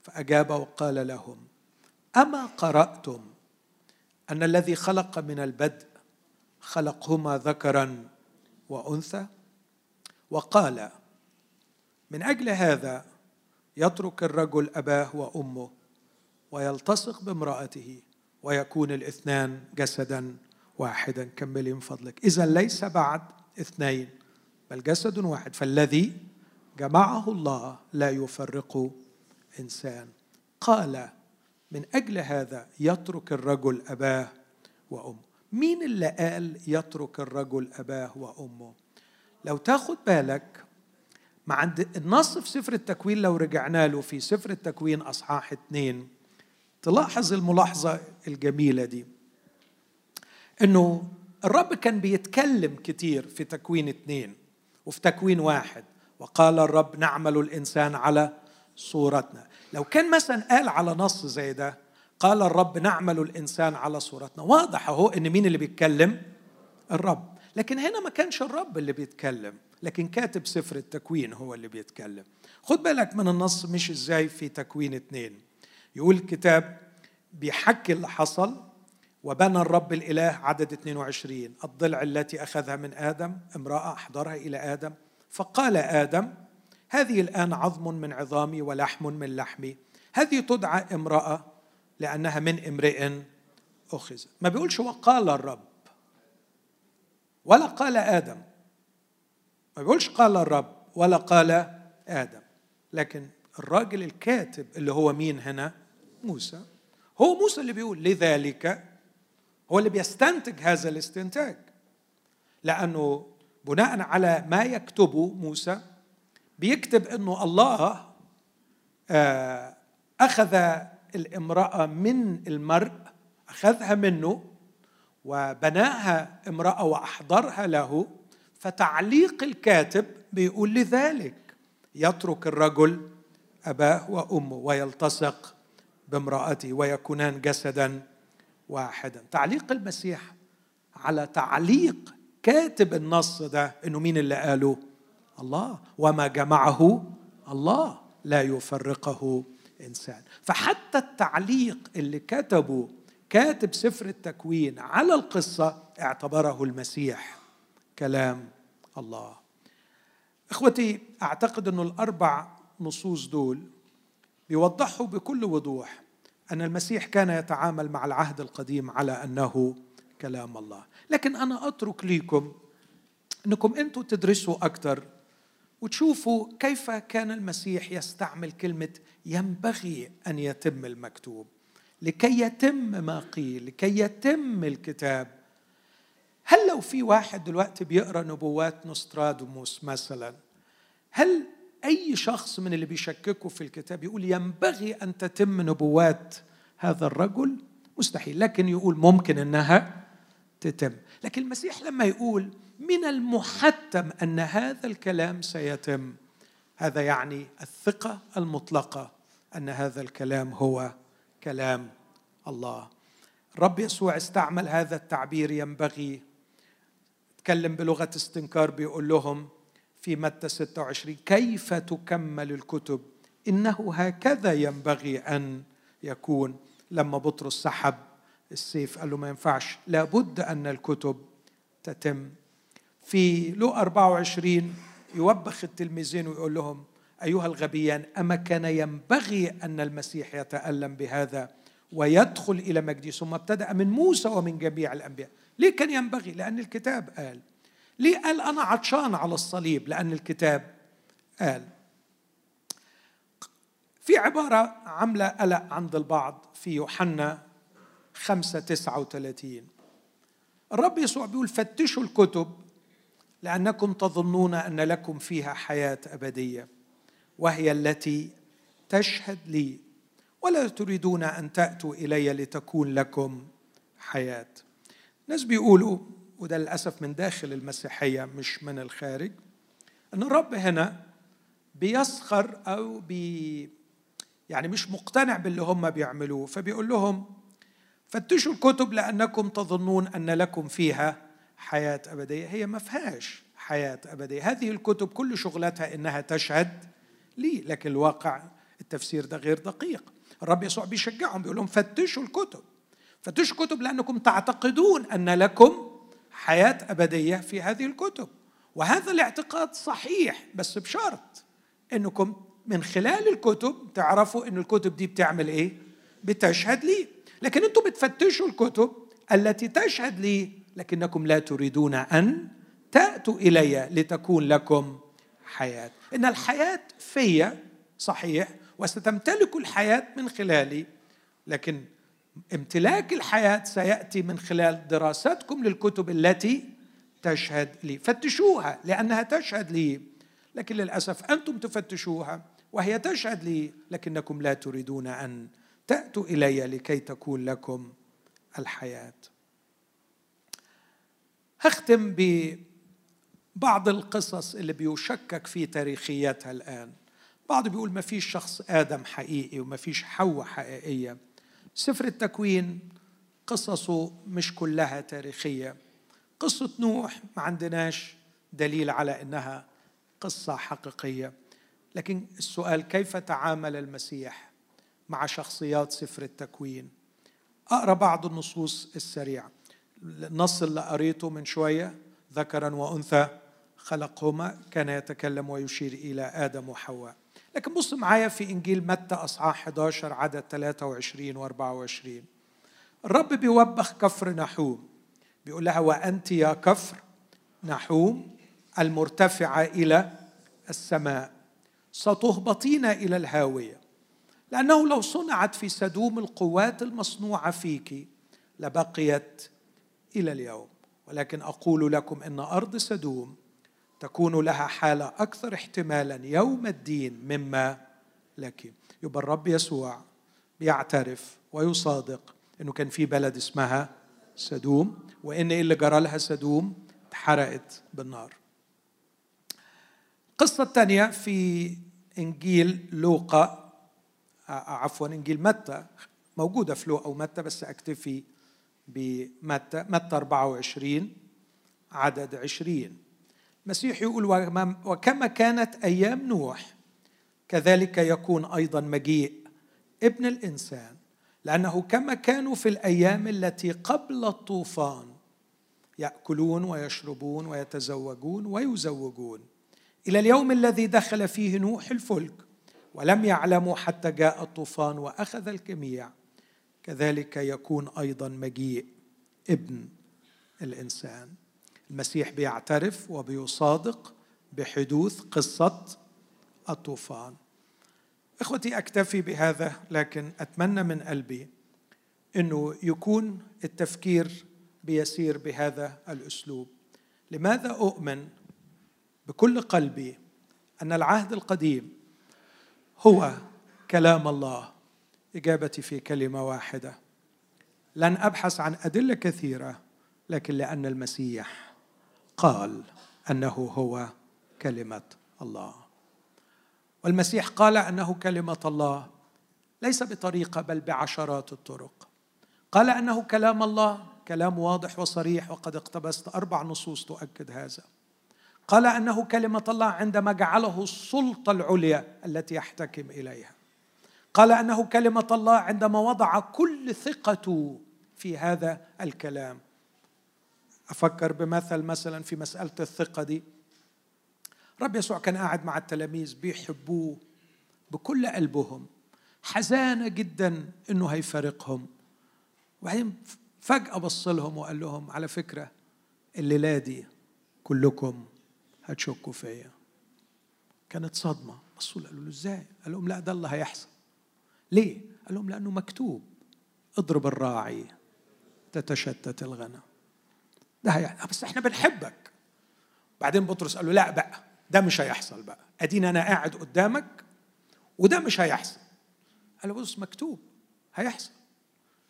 فأجاب وقال لهم أما قرأتم أن الذي خلق من البدء خلقهما ذكرا وأنثى؟ وقال من أجل هذا يترك الرجل أباه وأمه ويلتصق بامرأته ويكون الاثنان جسدا واحدا. كملي من فضلك. إذا ليس بعد اثنين بل جسد واحد. فالذي جمعه الله لا يفرق انسان قال من أجل هذا يترك الرجل أباه وأمه. مين اللي قال يترك الرجل أباه وأمه؟ لو تاخد بالك مع عند النص في سفر التكوين لو رجعنا له في سفر التكوين أصحاح اثنين تلاحظ الملاحظة الجميلة دي. إنه الرب كان بيتكلم كتير في تكوين اثنين وفي تكوين واحد وقال الرب نعمل الإنسان على صورتنا. لو كان مثلا قال على نص زي ده قال الرب نعمل الإنسان على صورتنا. واضح أهو إن مين اللي بيتكلم؟ الرب. لكن هنا ما كانش الرب اللي بيتكلم لكن كاتب سفر التكوين هو اللي بيتكلم. خد بالك من النص مش إزاي في تكوين اتنين. يقول الكتاب بيحكي اللي حصل وبنى الرب الإله عدد 22 الضلع التي أخذها من آدم امرأة أحضرها إلى آدم. فقال آدم هذه الآن عظم من عظامي ولحم من لحمي. هذه تدعى امرأة لأنها من امرئ أخذ. ما بيقولش وقال الرب ولا قال آدم. ما بيقولش قال الرب ولا قال آدم. لكن الراجل الكاتب اللي هو مين هنا؟ موسى. هو موسى اللي بيقول لذلك هو اللي بيستنتج هذا الاستنتاج. لأنه بناء على ما يكتبه موسى بيكتب أنه الله آه، أخذ الامرأة من المرء أخذها منه وبناها امرأة وأحضرها له فتعليق الكاتب بيقول لذلك يترك الرجل أباه وأمه ويلتصق بامرأته ويكونان جسدا واحدا. تعليق المسيح على تعليق كاتب النص ده إنه مين اللي قاله؟ الله وما جمعه الله لا يفرقه إنسان. فحتى التعليق اللي كتبه كاتب سفر التكوين على القصة اعتبره المسيح كلام الله. إخوتي أعتقد إنه الأربع نصوص دول بيوضحوا بكل وضوح أن المسيح كان يتعامل مع العهد القديم على أنه كلام الله. لكن أنا أترك ليكم إنكم أنتم تدرسوا أكثر وتشوفوا كيف كان المسيح يستعمل كلمة ينبغي أن يتم المكتوب. لكي يتم ما قيل لكي يتم الكتاب. هل لو في واحد دلوقتي بيقرأ نبوات نوسترادوموس مثلا هل أي شخص من اللي بيشككوا في الكتاب يقول ينبغي أن تتم نبوات هذا الرجل؟ مستحيل لكن يقول ممكن إنها تتم. لكن المسيح لما يقول من المحتم أن هذا الكلام سيتم هذا يعني الثقة المطلقة أن هذا الكلام هو كلام الله. الرب يسوع استعمل هذا التعبير ينبغي تكلم بلغة استنكار بيقول لهم في متى 26 كيف تكمل الكتب؟ إنه هكذا ينبغي أن يكون. لما بطرس سحب السيف قال له ما ينفعش. لابد أن الكتب تتم. في لو 24 يوبخ التلميذين ويقول لهم أيها الغبيان أما كان ينبغي أن المسيح يتألم بهذا ويدخل إلى مجده ثم ابتدأ من موسى ومن جميع الأنبياء. ليه كان ينبغي؟ لأن الكتاب قال. ليه قال أنا عطشان على الصليب؟ لأن الكتاب قال. في عبارة عاملة قلق عند البعض في يوحنا خمسة تسعة وثلاثين. الرب يسوع بيقول فتشوا الكتب لأنكم تظنون أن لكم فيها حياة أبدية وهي التي تشهد لي ولا تريدون أن تأتوا إلي لتكون لكم حياة. ناس بيقولوا وده للأسف من داخل المسيحية مش من الخارج أن الرب هنا بيسخر أو بي يعني مش مقتنع باللي هم بيعملوه فبيقول لهم فتشوا الكتب لأنكم تظنون أن لكم فيها حياة أبدية. هي ما فيهاش حياة أبدية. هذه الكتب كل شغلتها إنها تشهد لي لكن الواقع التفسير ده غير دقيق. الرب يسوع بيشجعهم بيقول لهم فتشوا الكتب. فتشوا الكتب لأنكم تعتقدون أن لكم حياة أبدية في هذه الكتب. وهذا الاعتقاد صحيح بس بشرط إنكم من خلال الكتب تعرفوا إن الكتب دي بتعمل إيه؟ بتشهد لي. لكن أنتم بتفتشوا الكتب التي تشهد لي لكنكم لا تريدون أن تأتوا إلي لتكون لكم حياة. إن الحياة في صحيح وستمتلك الحياة من خلالي لكن امتلاك الحياة سيأتي من خلال دراستكم للكتب التي تشهد لي. فتشوها لأنها تشهد لي لكن للأسف أنتم تفتشوها وهي تشهد لي لكنكم لا تريدون أن تأتوا إلي لكي تكون لكم الحياة. هختم ببعض القصص اللي بيشكك في تاريخيتها الآن. بعض بيقول ما فيش شخص آدم حقيقي وما فيش حواء حقيقية. سفر التكوين قصصه مش كلها تاريخية. قصة نوح ما عندناش دليل على إنها قصة حقيقية. لكن السؤال كيف تعامل المسيح؟ مع شخصيات سفر التكوين. أقرأ بعض النصوص السريعة. النص اللي قريته من شوية ذكرا وأنثى خلقهما كان يتكلم ويشير إلى آدم وحواء. لكن بص معايا في إنجيل متى أصحاح 11 عدد 23 و 24 الرب بيوبخ كفر نحوم. بيقول لها وأنت يا كفر نحوم المرتفعة إلى السماء. ستهبطين إلى الهاوية. لأنه لو صنعت في سدوم القوات المصنوعة فيك لبقيت إلى اليوم. ولكن أقول لكم إن أرض سدوم تكون لها حالة أكثر احتمالا يوم الدين مما لك. يبقى الرب يسوع بيعترف ويصادق إنه كان في بلد اسمها سدوم وإن اللي جرى لها سدوم اتحرقت بالنار. القصة الثانية في إنجيل لوقا عفوا إنجيل متى موجودة في لوقا ومتى بس أكتفي بمتى. متى 24 عدد 20 المسيح يقول وكما كانت أيام نوح كذلك يكون أيضا مجيء ابن الإنسان لأنه كما كانوا في الأيام التي قبل الطوفان يأكلون ويشربون ويتزوجون ويزوجون. إلى اليوم الذي دخل فيه نوح الفلك ولم يعلموا حتى جاء الطوفان وأخذ الجميع. كذلك يكون أيضا مجيء ابن الإنسان. المسيح بيعترف وبيصادق بحدوث قصة الطوفان. إخوتي أكتفي بهذا لكن أتمنى من قلبي إنه يكون التفكير بيسير بهذا الأسلوب. لماذا أؤمن بكل قلبي أن العهد القديم هو كلام الله إجابتي في كلمة واحدة. لن أبحث عن أدلة كثيرة لكن لأن المسيح قال أنه هو كلمة الله. والمسيح قال أنه كلمة الله ليس بطريقة بل بعشرات الطرق. قال أنه كلام الله كلام واضح وصريح وقد اقتبست أربع نصوص تؤكد هذا. قال أنه كلمة الله عندما جعله السلطة العليا التي يحتكم إليها. قال أنه كلمة الله عندما وضع كل ثقته في هذا الكلام. أفكر بمثل مثلا في مسألة الثقة دي. رب يسوع كان قاعد مع التلاميذ بيحبوه بكل قلبهم. حزانه جدا إنه هيفارقهم. وبعدين فجأة بص لهم وقال لهم على فكرة الليلة دي كلكم هتشكوا فيا كانت صدمة. بصوا قالوا له إزاي؟ قال لهم لا ده اللي هيحصل. ليه؟ قال لهم لأنه مكتوب. اضرب الراعي تتشتت الغنم. ده هي... بس إحنا بنحبك. بعدين بطرس قال له لا بقى ده مش هيحصل بقى. أدينا أنا قاعد قدامك وده مش هيحصل. قال له بص مكتوب. هيحصل.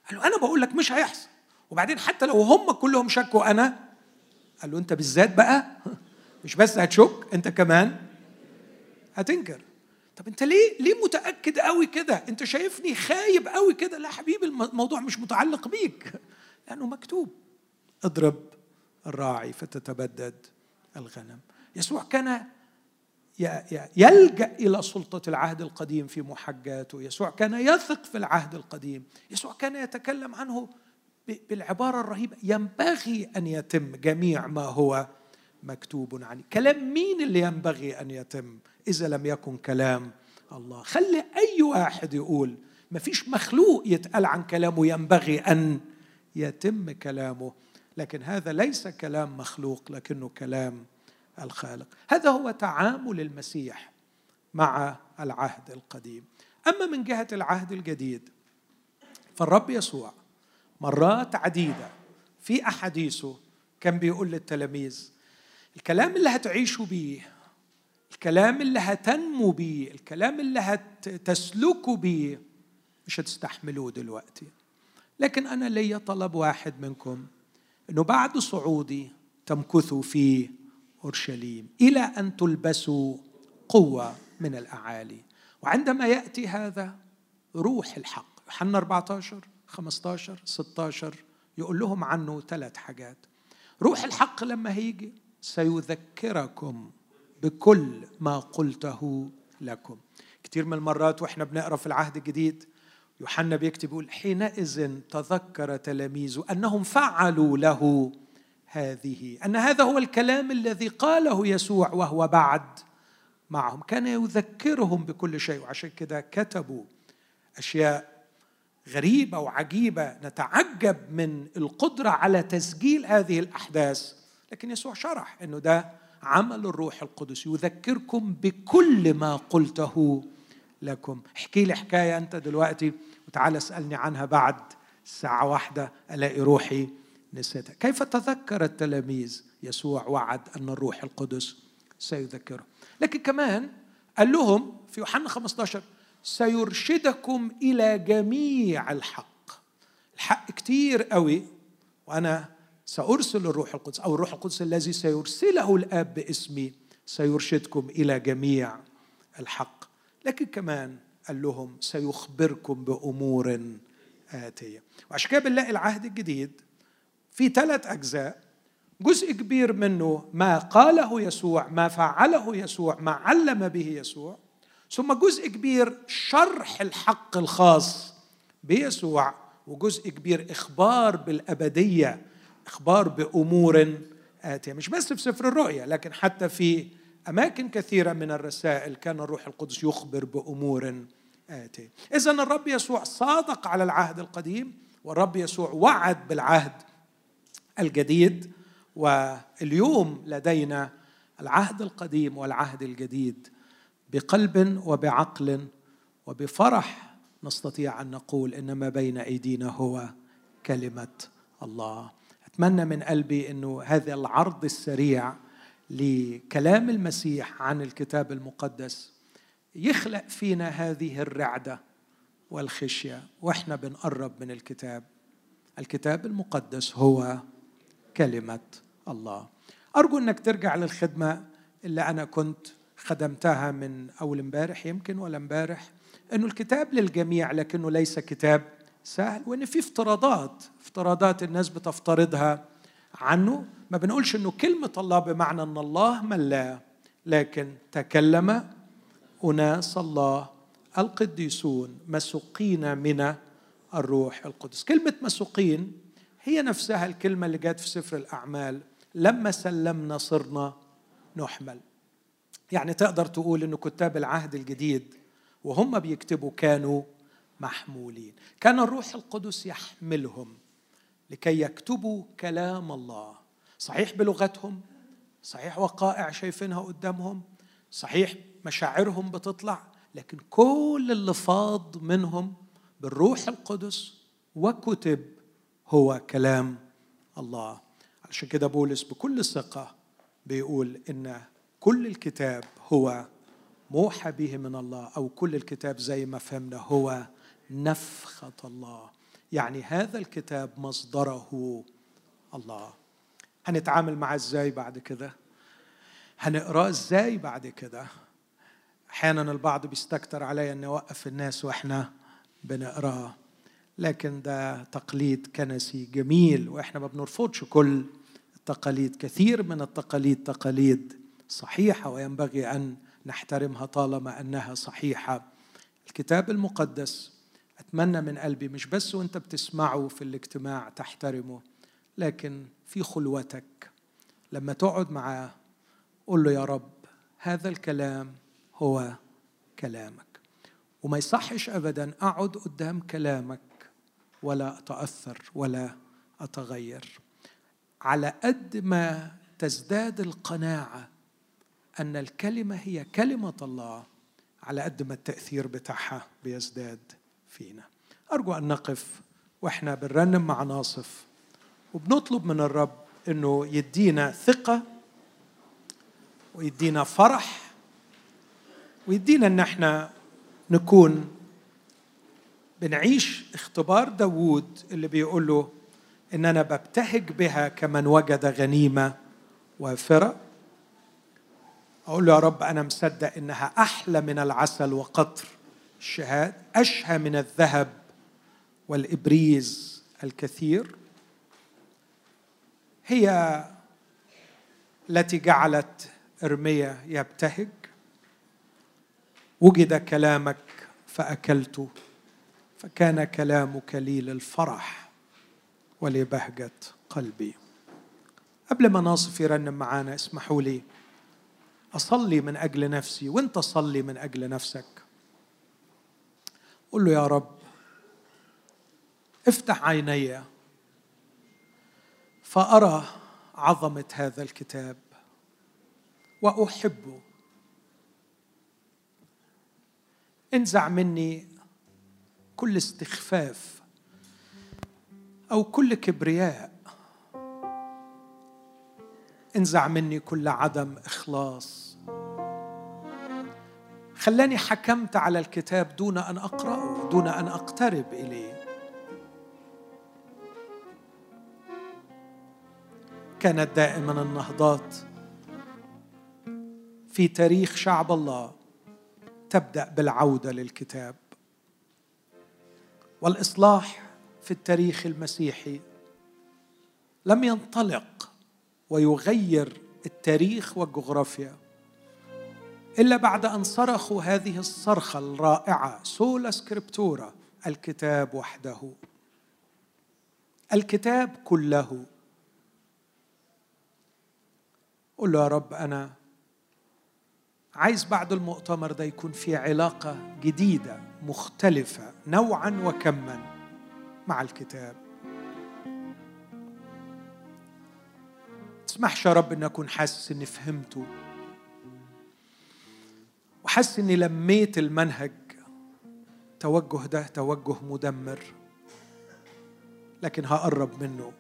قال له أنا بقول لك مش هيحصل. وبعدين حتى لو هم كلهم شكوا أنا قال له أنت بالذات بقى؟ مش بس هتشك انت كمان هتنكر. طب انت ليه ليه متأكد قوي كده؟ انت شايفني خايب قوي كده؟ لا حبيبي الموضوع مش متعلق بيك. لأنه مكتوب. اضرب الراعي فتتبدد الغنم. يسوع كان يلجأ إلى سلطة العهد القديم في محجاته. يسوع كان يثق في العهد القديم. يسوع كان يتكلم عنه بالعبارة الرهيبة ينبغي أن يتم جميع ما هو مكتوب عنه كلام مين اللي ينبغي أن يتم؟ إذا لم يكن كلام الله. خلي أي واحد يقول. ما فيش مخلوق يتقال عن كلامه ينبغي أن يتم كلامه. لكن هذا ليس كلام مخلوق لكنه كلام الخالق. هذا هو تعامل المسيح مع العهد القديم. أما من جهة العهد الجديد فالرب يسوع مرات عديدة في أحاديثه. كان بيقول للتلاميذ الكلام اللي هتعيشوا بيه الكلام اللي هتنمو بيه الكلام اللي هتسلكوا بيه مش هتستحملوه دلوقتي. لكن أنا ليا طلب واحد منكم أنه بعد صعودي تمكثوا في أورشليم إلى أن تلبسوا قوة من الأعالي. وعندما يأتي هذا روح الحق. يوحنا 14 15 16 يقول لهم عنه ثلاث حاجات. روح الحق لما هيجي سيذكركم بكل ما قلته لكم. كثير من المرات وإحنا بنقرأ في العهد الجديد يوحنا بيكتب يقول حينئذ تذكر تلاميذه أنهم فعلوا له هذه. أن هذا هو الكلام الذي قاله يسوع وهو بعد معهم. كان يذكرهم بكل شيء وعشان كده كتبوا أشياء غريبة وعجيبة نتعجب من القدرة على تسجيل هذه الأحداث. لكن يسوع شرح إنه ده عمل الروح القدس يذكركم بكل ما قلته لكم. احكي لي حكاية أنت دلوقتي وتعال اسألني عنها بعد ساعة واحدة ألاقي روحي نسيتها. كيف تذكر التلاميذ يسوع وعد أن الروح القدس سيذكرهم لكن كمان قال لهم في يوحنا 15 سيرشدكم إلى جميع الحق. الحق كتير قوي وأنا سأرسل الروح القدس أو الروح القدس الذي سيرسله الآب باسمي سيرشدكم إلى جميع الحق. لكن كمان قال لهم سيخبركم بأمور آتية. وعشان كده بنلاقي العهد الجديد في ثلاث أجزاء. جزء كبير منه ما قاله يسوع ما فعله يسوع ما علم به يسوع. ثم جزء كبير شرح الحق الخاص بيسوع وجزء كبير إخبار بالأبدية إخبار بأمور آتية مش بس في سفر الرؤيا لكن حتى في أماكن كثيرة من الرسائل كان الروح القدس يخبر بأمور آتية. اذا الرب يسوع صادق على العهد القديم والرب يسوع وعد بالعهد الجديد واليوم لدينا العهد القديم والعهد الجديد بقلب وبعقل وبفرح نستطيع أن نقول إن ما بين أيدينا هو كلمة الله. أتمنى من قلبي إنه هذا العرض السريع لكلام المسيح عن الكتاب المقدس يخلق فينا هذه الرعدة والخشية وإحنا بنقرب من الكتاب. الكتاب المقدس هو كلمة الله. أرجو إنك ترجع للخدمة اللي أنا كنت خدمتها من أول امبارح يمكن ولا امبارح إنه الكتاب للجميع لكنه ليس كتاب سهل وإن في افتراضات افتراضات الناس بتفترضها عنه. ما بنقولش إنه كلمة الله بمعنى إن الله من لا لكن تكلم أناس الله القديسون مسوقين من الروح القدس. كلمة مسوقين هي نفسها الكلمة اللي جت في سفر الأعمال. لما سلمنا صرنا نحمل. يعني تقدر تقول إنه كتاب العهد الجديد وهم بيكتبوا كانوا محمولين. كان الروح القدس يحملهم. لكي يكتبوا كلام الله. صحيح بلغتهم صحيح وقائع شايفينها قدامهم صحيح مشاعرهم بتطلع لكن كل اللي فاض منهم بالروح القدس وكتب هو كلام الله. عشان كده بولس بكل ثقة بيقول إن كل الكتاب هو موحى به من الله أو كل الكتاب زي ما فهمنا هو نفخة الله. يعني هذا الكتاب مصدره الله. هنتعامل معاه إزاي بعد كده؟ هنقراه إزاي بعد كده؟ أحيانا البعض بيستكتر عليا إني أوقف الناس وإحنا بنقراه لكن ده تقليد كنسي جميل وإحنا ما بنرفضش كل التقاليد. كثير من التقاليد تقاليد صحيحة وينبغي أن نحترمها طالما أنها صحيحة. الكتاب المقدس اتمنى من قلبي مش بس وانت بتسمعه في الاجتماع تحترمه لكن في خلوتك. لما تقعد معاه قول له يا رب هذا الكلام هو كلامك. وما يصحش ابدا أقعد قدام كلامك ولا أتأثر ولا أتغير. على قد ما تزداد القناعة أن الكلمة هي كلمة الله على قد ما التأثير بتاعها بيزداد. فينا. أرجو أن نقف وإحنا بنرنم مع ناصف وبنطلب من الرب إنه يدينا ثقة ويدينا فرح ويدينا إن إحنا نكون بنعيش اختبار داوود اللي بيقول له إن أنا ببتهج بها كمن وجد غنيمة وافرة. أقول له يا رب أنا مصدق إنها أحلى من العسل وقطر. الشهاد أشهى من الذهب والإبريز الكثير هي التي جعلت إرميا يبتهج. وجد كلامك فأكلت فكان كلامك لي للفرح ولبهجة قلبي. قبل ما ناصف يرنم معانا اسمحوا لي أصلي من أجل نفسي وأنت صلي من أجل نفسك. قل له يا رب افتح عيني فأرى عظمة هذا الكتاب وأحبه. انزع مني كل استخفاف أو كل كبرياء. انزع مني كل عدم إخلاص. خلاني حكمت على الكتاب دون أن أقرأه دون أن أقترب إليه. كانت دائما النهضات في تاريخ شعب الله تبدأ بالعودة للكتاب. والإصلاح في التاريخ المسيحي لم ينطلق ويغير التاريخ والجغرافيا. إلا بعد أن صرخوا هذه الصرخة الرائعة سولا سكريبتورا الكتاب وحده. الكتاب كله. قل له يا رب أنا عايز بعد المؤتمر ده يكون في علاقة جديدة مختلفة نوعا وكما مع الكتاب. تسمحش يا رب اني أكون حاسس إني فهمته. وحاسس إني لميت المنهج. توجه ده توجه مدمر. لكن هقرب منه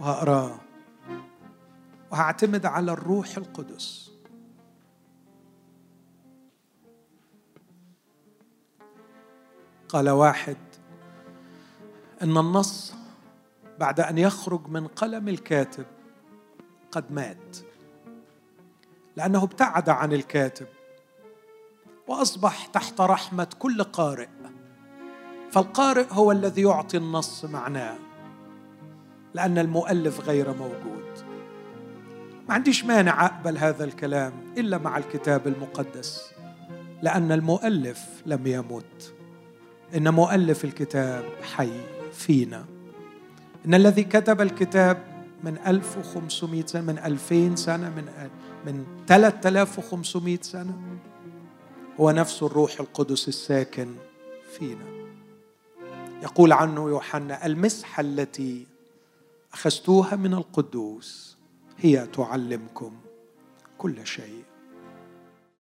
وهقراه وهعتمد على الروح القدس. قال واحد إن النص بعد أن يخرج من قلم الكاتب قد مات لأنه ابتعد عن الكاتب. وأصبح تحت رحمة كل قارئ. فالقارئ هو الذي يعطي النص معناه لأن المؤلف غير موجود. ما عنديش مانع أقبل هذا الكلام إلا مع الكتاب المقدس لأن المؤلف لم يمت. إن مؤلف الكتاب حي فينا. إن الذي كتب الكتاب من 1500 سنة من 2000 سنة من من 3500 سنة. هو نفس الروح القدس الساكن فينا. يقول عنه يوحنا المسحه التي أخذتوها من القدوس هي تعلمكم كل شيء.